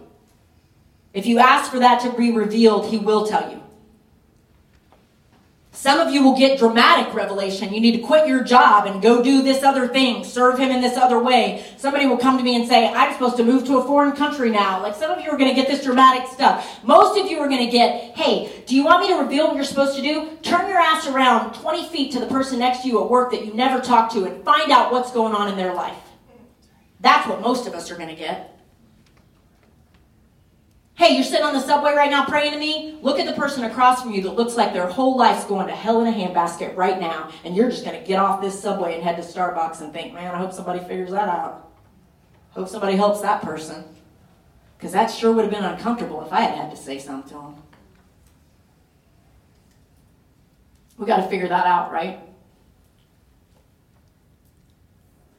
If you ask for that to be revealed, he will tell you. Some of you will get dramatic revelation. You need to quit your job and go do this other thing, serve him in this other way. Somebody will come to me and say, I'm supposed to move to a foreign country now. Like some of you are going to get this dramatic stuff. Most of you are going to get, hey, do you want me to reveal what you're supposed to do? Turn your ass around 20 feet to the person next to you at work that you never talked to and find out what's going on in their life. That's what most of us are going to get. Hey, you're sitting on the subway right now praying to me? Look at the person across from you that looks like their whole life's going to hell in a handbasket right now, and you're just going to get off this subway and head to Starbucks and think, man, I hope somebody figures that out. Hope somebody helps that person. Because that sure would have been uncomfortable if I had had to say something to him. We got to figure that out, right?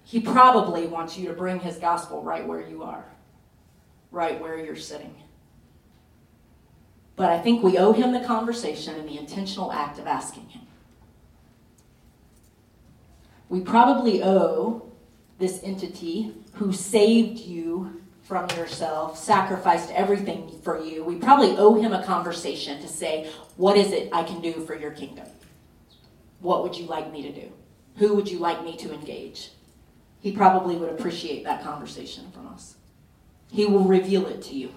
He probably wants you to bring his gospel right where you are, right where you're sitting. But I think we owe him the conversation and the intentional act of asking him. We probably owe this entity who saved you from yourself, sacrificed everything for you. We probably owe him a conversation to say, What is it I can do for your kingdom? What would you like me to do? Who would you like me to engage? He probably would appreciate that conversation from us. He will reveal it to you.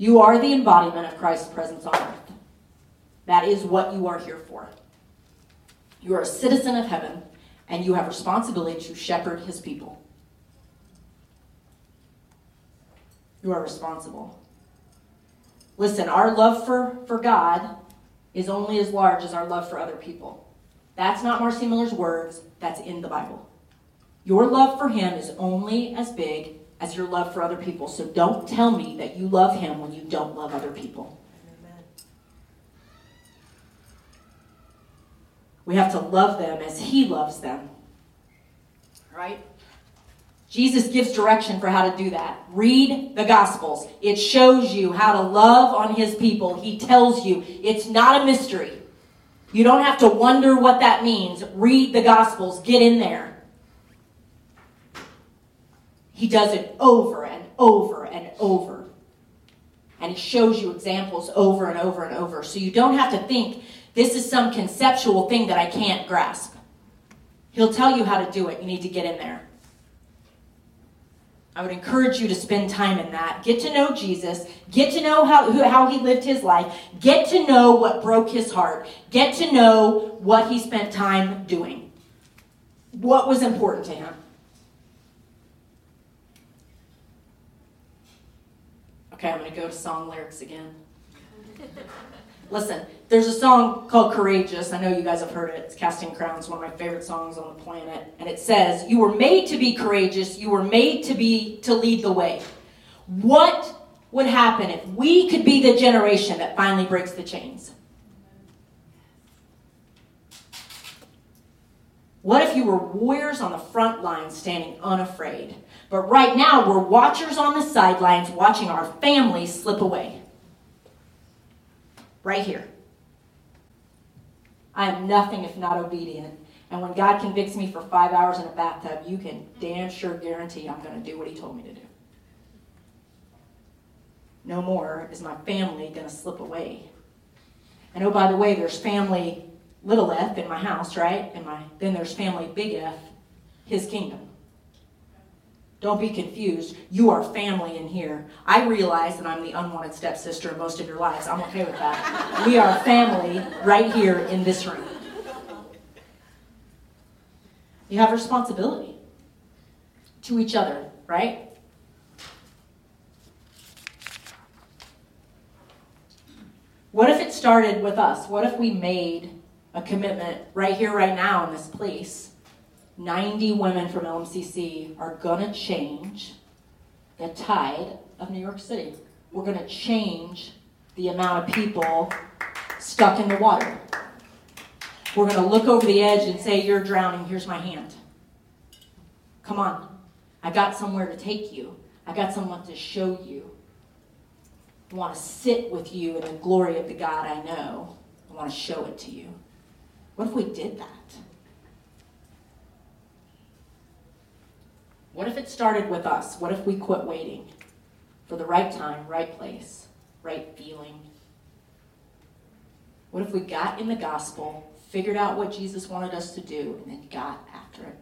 You are the embodiment of Christ's presence on earth. That is what you are here for. You are a citizen of heaven, and you have responsibility to shepherd his people. You are responsible. Listen, our love for, for God is only as large as our love for other people. That's not Marcy Miller's words, that's in the Bible. Your love for him is only as big as your love for other people. So don't tell me that you love him when you don't love other people. Amen. We have to love them as he loves them. Right? Jesus gives direction for how to do that. Read the Gospels. It shows you how to love on his people. He tells you it's not a mystery. You don't have to wonder what that means. Read the Gospels. Get in there. He does it over and over and over. And he shows you examples over and over and over. So you don't have to think this is some conceptual thing that I can't grasp. He'll tell you how to do it. You need to get in there. I would encourage you to spend time in that. Get to know Jesus. Get to know how, how he lived his life. Get to know what broke his heart. Get to know what he spent time doing. What was important to him. Okay, I'm going to go to song lyrics again. Listen, there's a song called Courageous. I know you guys have heard it. It's Casting Crowns, one of my favorite songs on the planet. And it says, You were made to be courageous. You were made to be to lead the way. What would happen if we could be the generation that finally breaks the chains? What if you were warriors on the front lines standing unafraid? But right now, we're watchers on the sidelines watching our families slip away. Right here. I am nothing if not obedient. And when God convicts me for five hours in a bathtub, you can damn sure guarantee I'm going to do what He told me to do. No more is my family going to slip away. And oh, by the way, there's family little f in my house, right? And my then there's family big F, His kingdom. Don't be confused. You are family in here. I realize that I'm the unwanted stepsister in most of your lives. I'm okay with that. We are family right here in this room. You have responsibility to each other, right? What if it started with us? What if we made a commitment right here, right now, in this place? 90 women from LMCC are going to change the tide of New York City. We're going to change the amount of people stuck in the water. We're going to look over the edge and say, You're drowning, here's my hand. Come on. I got somewhere to take you, I got someone to show you. I want to sit with you in the glory of the God I know. I want to show it to you. What if we did that? What if it started with us? What if we quit waiting for the right time, right place, right feeling? What if we got in the gospel, figured out what Jesus wanted us to do, and then got after it?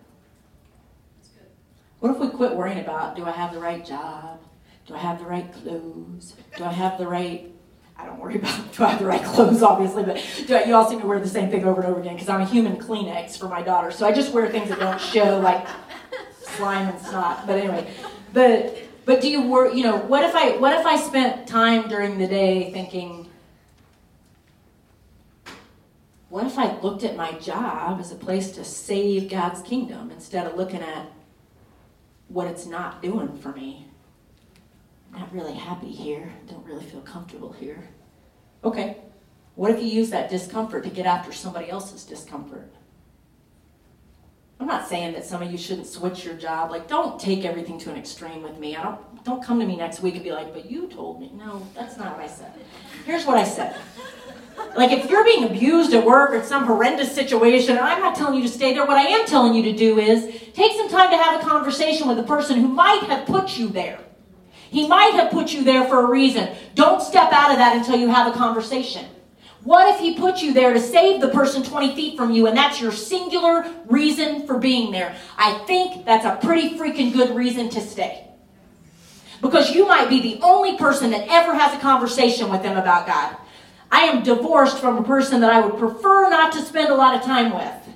What if we quit worrying about do I have the right job? Do I have the right clothes? Do I have the right I don't worry about do I have the right clothes, obviously, but do I, you all seem to wear the same thing over and over again because I'm a human Kleenex for my daughter. So I just wear things that don't show like slime and snot. But anyway, but but do you work? You know, what if I what if I spent time during the day thinking, what if I looked at my job as a place to save God's kingdom instead of looking at what it's not doing for me? I'm not really happy here, don't really feel comfortable here. Okay, what if you use that discomfort to get after somebody else's discomfort? I'm not saying that some of you shouldn't switch your job. Like, don't take everything to an extreme with me. I don't don't come to me next week and be like, but you told me. No, that's not what I said. Here's what I said. Like if you're being abused at work or some horrendous situation, I'm not telling you to stay there. What I am telling you to do is take some time to have a conversation with the person who might have put you there. He might have put you there for a reason. Don't step out of that until you have a conversation. What if he put you there to save the person 20 feet from you and that's your singular reason for being there? I think that's a pretty freaking good reason to stay. Because you might be the only person that ever has a conversation with them about God. I am divorced from a person that I would prefer not to spend a lot of time with.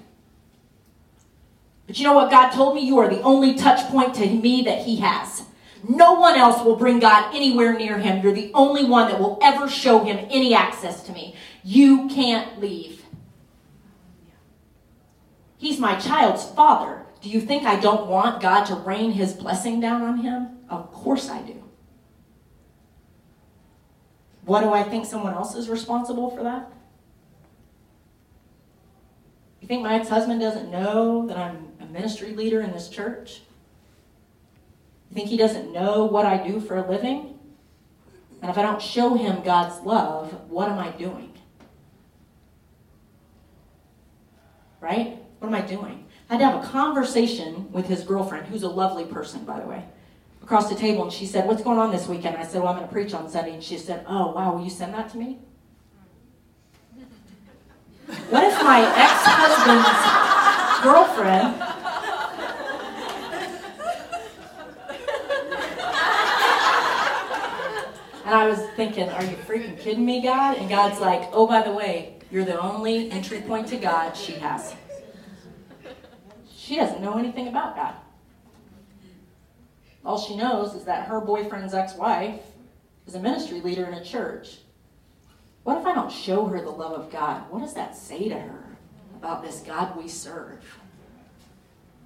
But you know what God told me? You are the only touch point to me that he has. No one else will bring God anywhere near him. You're the only one that will ever show him any access to me. You can't leave. He's my child's father. Do you think I don't want God to rain his blessing down on him? Of course I do. What do I think someone else is responsible for that? You think my ex husband doesn't know that I'm a ministry leader in this church? You think he doesn't know what I do for a living? And if I don't show him God's love, what am I doing? Right? What am I doing? I had to have a conversation with his girlfriend, who's a lovely person, by the way, across the table, and she said, What's going on this weekend? I said, Well, I'm going to preach on Sunday. And she said, Oh, wow, will you send that to me? What if my ex husband's girlfriend And I was thinking, are you freaking kidding me, God? And God's like, oh, by the way, you're the only entry point to God she has. She doesn't know anything about God. All she knows is that her boyfriend's ex wife is a ministry leader in a church. What if I don't show her the love of God? What does that say to her about this God we serve?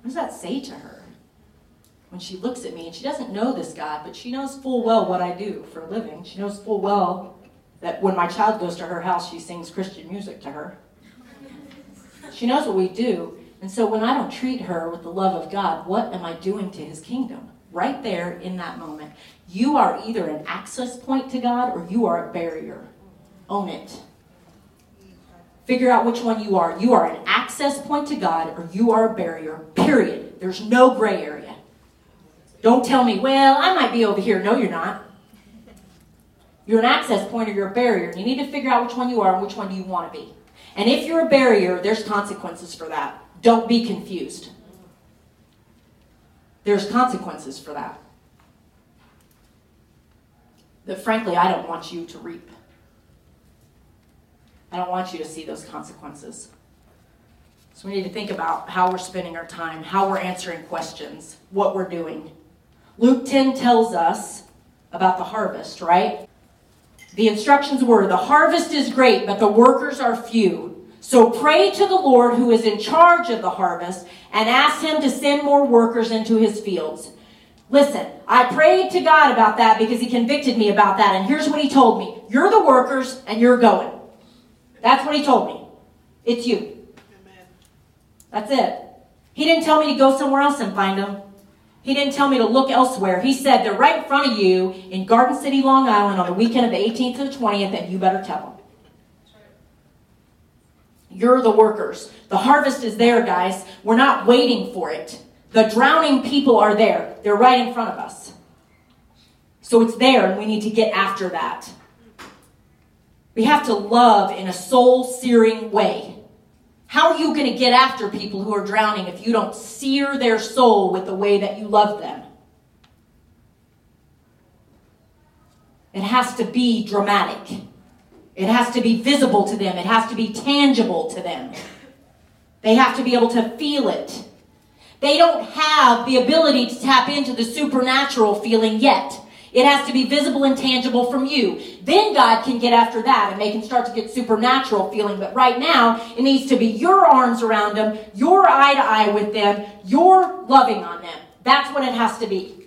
What does that say to her? when she looks at me, and she doesn't know this God, but she knows full well what I do for a living. She knows full well that when my child goes to her house, she sings Christian music to her. She knows what we do. And so when I don't treat her with the love of God, what am I doing to his kingdom? Right there in that moment. You are either an access point to God or you are a barrier. Own it. Figure out which one you are. You are an access point to God or you are a barrier. Period. There's no gray area. Don't tell me, well, I might be over here. No, you're not. You're an access point or you're a barrier. You need to figure out which one you are and which one do you want to be. And if you're a barrier, there's consequences for that. Don't be confused. There's consequences for that. That frankly, I don't want you to reap. I don't want you to see those consequences. So we need to think about how we're spending our time, how we're answering questions, what we're doing. Luke 10 tells us about the harvest, right? The instructions were the harvest is great, but the workers are few. So pray to the Lord who is in charge of the harvest and ask him to send more workers into his fields. Listen, I prayed to God about that because he convicted me about that. And here's what he told me You're the workers and you're going. That's what he told me. It's you. That's it. He didn't tell me to go somewhere else and find them. He didn't tell me to look elsewhere. He said they're right in front of you in Garden City, Long Island on the weekend of the 18th to the 20th, and you better tell them. You're the workers. The harvest is there, guys. We're not waiting for it. The drowning people are there. They're right in front of us. So it's there, and we need to get after that. We have to love in a soul searing way. How are you going to get after people who are drowning if you don't sear their soul with the way that you love them? It has to be dramatic. It has to be visible to them. It has to be tangible to them. They have to be able to feel it. They don't have the ability to tap into the supernatural feeling yet. It has to be visible and tangible from you. Then God can get after that and they can start to get supernatural feeling. But right now, it needs to be your arms around them, your eye to eye with them, your loving on them. That's what it has to be.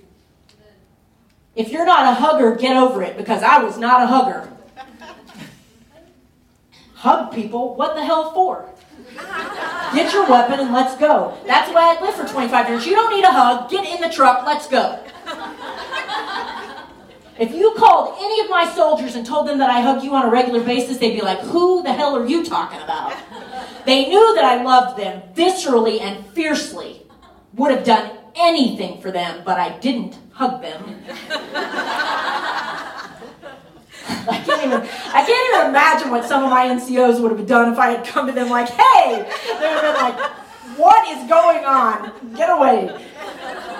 If you're not a hugger, get over it because I was not a hugger. Hug people, what the hell for? Get your weapon and let's go. That's why I lived for 25 years. You don't need a hug. Get in the truck. Let's go. If you called any of my soldiers and told them that I hug you on a regular basis, they'd be like, Who the hell are you talking about? They knew that I loved them viscerally and fiercely, would have done anything for them, but I didn't hug them. I can't even I can't even imagine what some of my NCOs would have done if I had come to them like, hey, they would have been like, what is going on? Get away.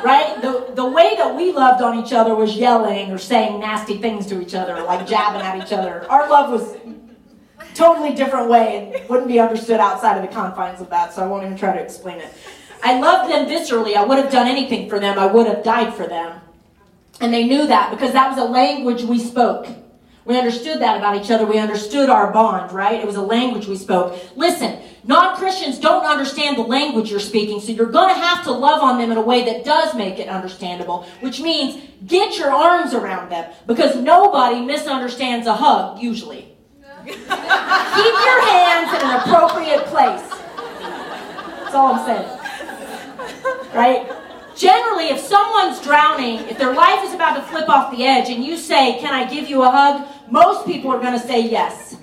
Right? The, the way that we loved on each other was yelling or saying nasty things to each other, like jabbing at each other. Our love was totally different way and wouldn't be understood outside of the confines of that, so I won't even try to explain it. I loved them viscerally. I would have done anything for them. I would have died for them. And they knew that because that was a language we spoke. We understood that about each other. We understood our bond, right? It was a language we spoke. Listen, non Christians don't understand the language you're speaking, so you're going to have to love on them in a way that does make it understandable, which means get your arms around them because nobody misunderstands a hug, usually. Keep your hands in an appropriate place. That's all I'm saying. Right? Generally, if someone's drowning, if their life is about to flip off the edge, and you say, Can I give you a hug? Most people are going to say yes.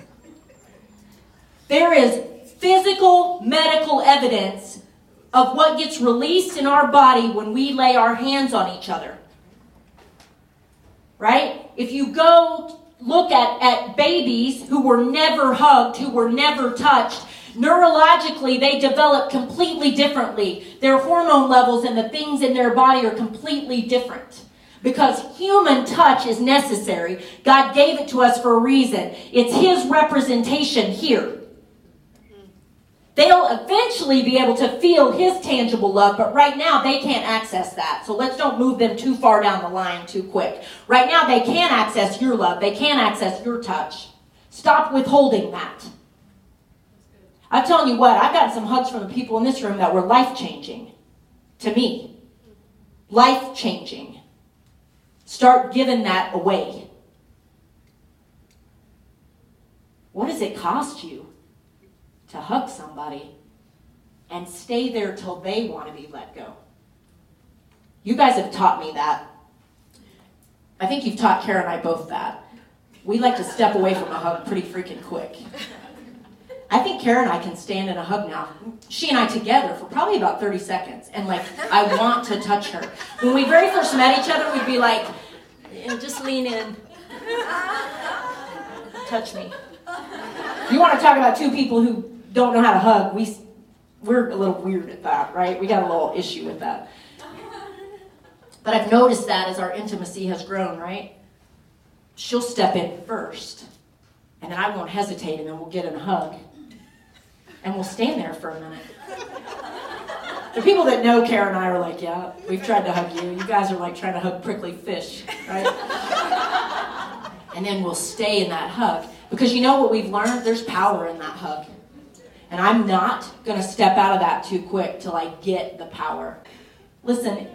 There is physical, medical evidence of what gets released in our body when we lay our hands on each other. Right? If you go look at, at babies who were never hugged, who were never touched, Neurologically, they develop completely differently. Their hormone levels and the things in their body are completely different. Because human touch is necessary. God gave it to us for a reason. It's His representation here. They'll eventually be able to feel His tangible love, but right now they can't access that. So let's don't move them too far down the line too quick. Right now they can access your love, they can access your touch. Stop withholding that. I'm telling you what, I've gotten some hugs from the people in this room that were life changing to me. Life changing. Start giving that away. What does it cost you to hug somebody and stay there till they want to be let go? You guys have taught me that. I think you've taught Kara and I both that. We like to step away from a hug pretty freaking quick. I think Kara and I can stand in a hug now. She and I together for probably about 30 seconds. And like, I want to touch her. When we very first met each other, we'd be like, just lean in. Touch me. You want to talk about two people who don't know how to hug? We, we're a little weird at that, right? We got a little issue with that. But I've noticed that as our intimacy has grown, right? She'll step in first, and then I won't hesitate, and then we'll get in a hug and we'll stand there for a minute. The people that know Kara and I are like, yeah, we've tried to hug you. You guys are like trying to hug prickly fish, right? and then we'll stay in that hug. Because you know what we've learned? There's power in that hug. And I'm not going to step out of that too quick till I get the power. Listen,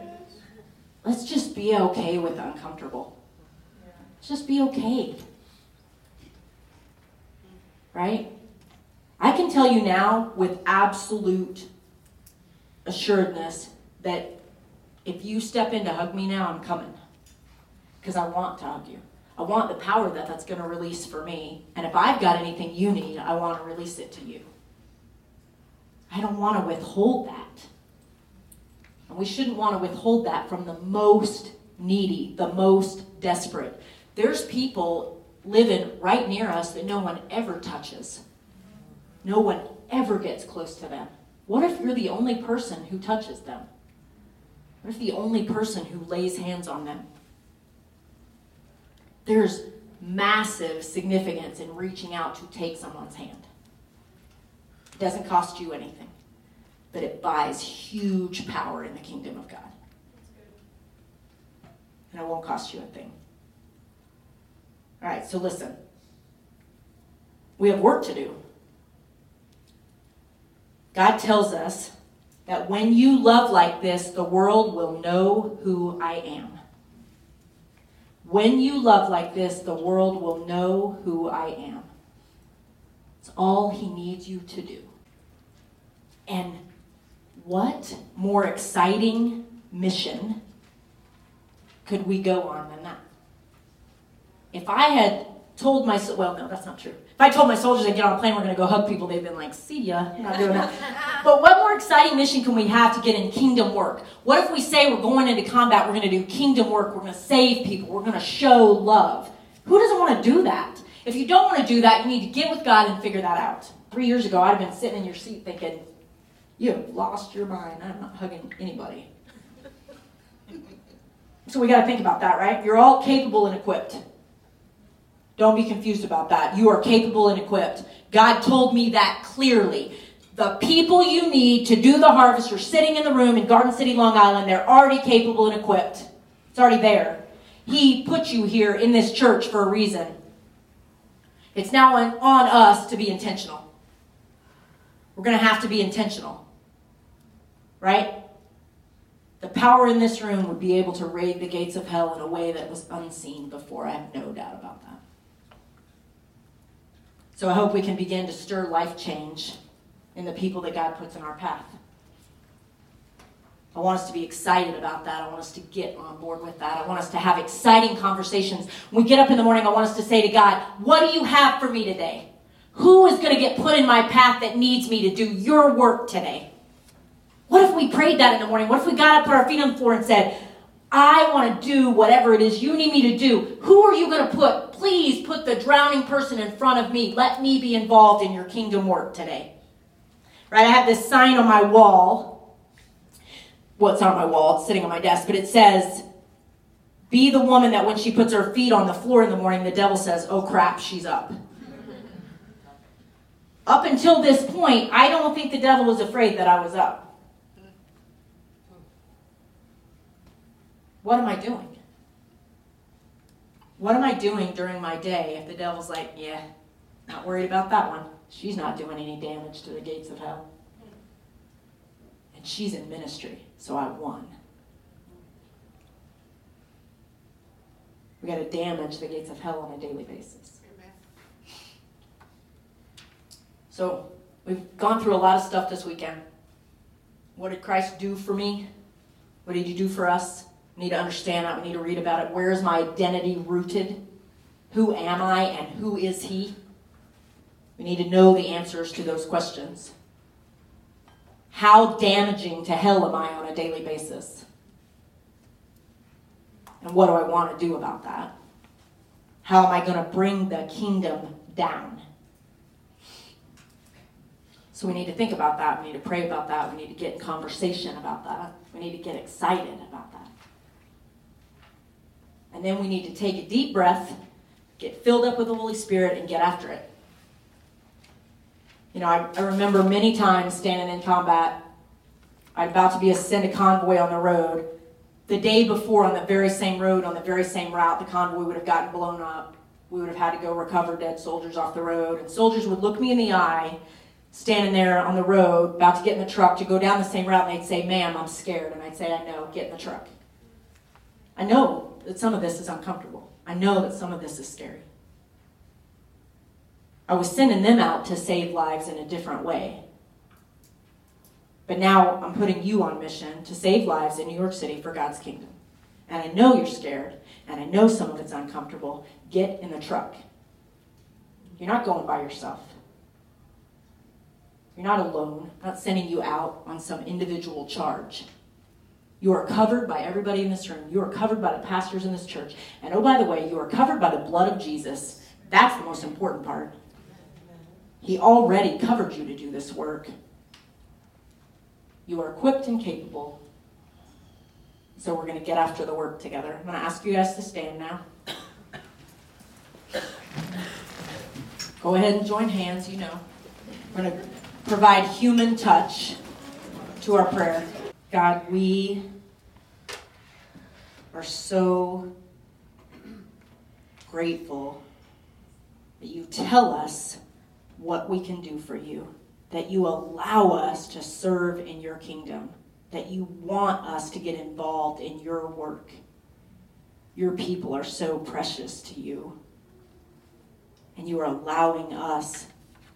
let's just be okay with uncomfortable. Let's just be okay. Right? I can tell you now with absolute assuredness that if you step in to hug me now, I'm coming. Because I want to hug you. I want the power that that's going to release for me. And if I've got anything you need, I want to release it to you. I don't want to withhold that. And we shouldn't want to withhold that from the most needy, the most desperate. There's people living right near us that no one ever touches. No one ever gets close to them. What if you're the only person who touches them? What if the only person who lays hands on them? There's massive significance in reaching out to take someone's hand. It doesn't cost you anything, but it buys huge power in the kingdom of God. And it won't cost you a thing. All right, so listen. We have work to do. God tells us that when you love like this, the world will know who I am. When you love like this, the world will know who I am. All he needs you to do. And what more exciting mission could we go on than that? If I had told my well, no, that's not true. If I told my soldiers to get on a plane, we're going to go hug people, they've been like, "See ya." Not doing that. but what more exciting mission can we have to get in kingdom work? What if we say we're going into combat, we're going to do kingdom work, we're going to save people, we're going to show love? Who doesn't want to do that? If you don't want to do that, you need to get with God and figure that out. Three years ago, I'd have been sitting in your seat thinking, "You have lost your mind. I'm not hugging anybody." So we got to think about that, right? You're all capable and equipped. Don't be confused about that. You are capable and equipped. God told me that clearly. The people you need to do the harvest are sitting in the room in Garden City, Long Island. They're already capable and equipped. It's already there. He put you here in this church for a reason. It's now on, on us to be intentional. We're going to have to be intentional. Right? The power in this room would be able to raid the gates of hell in a way that was unseen before. I have no doubt about that. So I hope we can begin to stir life change in the people that God puts in our path. I want us to be excited about that. I want us to get on board with that. I want us to have exciting conversations. When we get up in the morning, I want us to say to God, What do you have for me today? Who is going to get put in my path that needs me to do your work today? What if we prayed that in the morning? What if we got up, put our feet on the floor, and said, I want to do whatever it is you need me to do. Who are you going to put? Please put the drowning person in front of me. Let me be involved in your kingdom work today. Right? I have this sign on my wall. Not on my wall, it's sitting on my desk, but it says, Be the woman that when she puts her feet on the floor in the morning, the devil says, Oh crap, she's up. up until this point, I don't think the devil was afraid that I was up. What am I doing? What am I doing during my day if the devil's like, yeah, not worried about that one. She's not doing any damage to the gates of hell. And she's in ministry, so I won. We got to damage the gates of hell on a daily basis. So, we've gone through a lot of stuff this weekend. What did Christ do for me? What did he do for us? We need to understand that. We need to read about it. Where is my identity rooted? Who am I and who is He? We need to know the answers to those questions. How damaging to hell am I on a daily basis? And what do I want to do about that? How am I going to bring the kingdom down? So we need to think about that. We need to pray about that. We need to get in conversation about that. We need to get excited about that. And then we need to take a deep breath, get filled up with the Holy Spirit, and get after it. You know, I, I remember many times standing in combat. I'm about to be a send a convoy on the road. The day before, on the very same road, on the very same route, the convoy would have gotten blown up. We would have had to go recover dead soldiers off the road. And soldiers would look me in the eye, standing there on the road, about to get in the truck to go down the same route, and they'd say, Ma'am, I'm scared. And I'd say, I know, get in the truck. I know that some of this is uncomfortable. I know that some of this is scary. I was sending them out to save lives in a different way. But now I'm putting you on mission to save lives in New York City for God's kingdom. And I know you're scared, and I know some of it's uncomfortable. Get in the truck. You're not going by yourself. You're not alone. I'm not sending you out on some individual charge. You are covered by everybody in this room. You are covered by the pastors in this church. And oh, by the way, you are covered by the blood of Jesus That's the most important part. He already covered you to do this work. You are equipped and capable. So we're going to get after the work together. I'm going to ask you guys to stand now. Go ahead and join hands, you know. We're going to provide human touch to our prayer. God, we are so grateful that you tell us what we can do for you, that you allow us to serve in your kingdom, that you want us to get involved in your work. Your people are so precious to you, and you are allowing us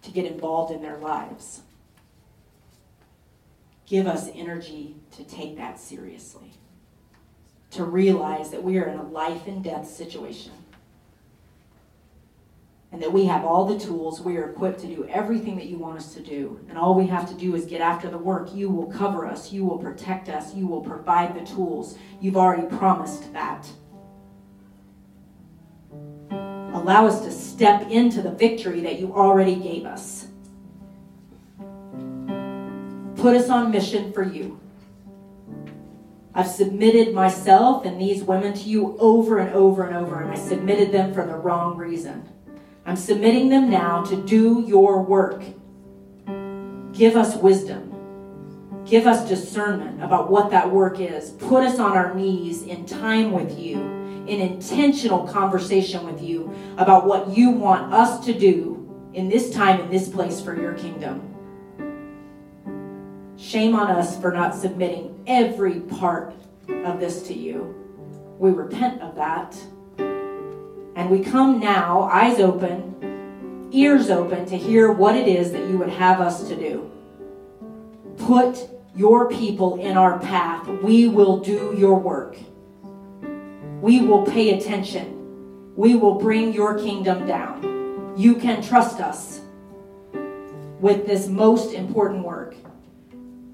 to get involved in their lives. Give us energy to take that seriously, to realize that we are in a life and death situation and that we have all the tools. We are equipped to do everything that you want us to do. And all we have to do is get after the work. You will cover us, you will protect us, you will provide the tools. You've already promised that. Allow us to step into the victory that you already gave us. Put us on mission for you. I've submitted myself and these women to you over and over and over, and I submitted them for the wrong reason. I'm submitting them now to do your work. Give us wisdom. Give us discernment about what that work is. Put us on our knees in time with you, in intentional conversation with you about what you want us to do in this time, in this place for your kingdom. Shame on us for not submitting every part of this to you. We repent of that. And we come now, eyes open, ears open, to hear what it is that you would have us to do. Put your people in our path. We will do your work. We will pay attention. We will bring your kingdom down. You can trust us with this most important work.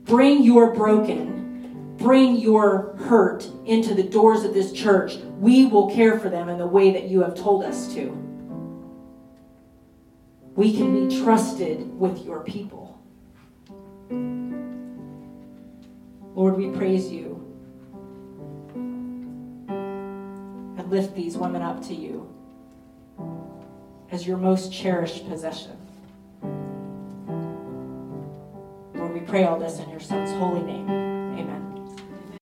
Bring your broken bring your hurt into the doors of this church, we will care for them in the way that you have told us to. We can be trusted with your people. Lord, we praise you and lift these women up to you as your most cherished possession. Lord, we pray all this in your Son's holy name.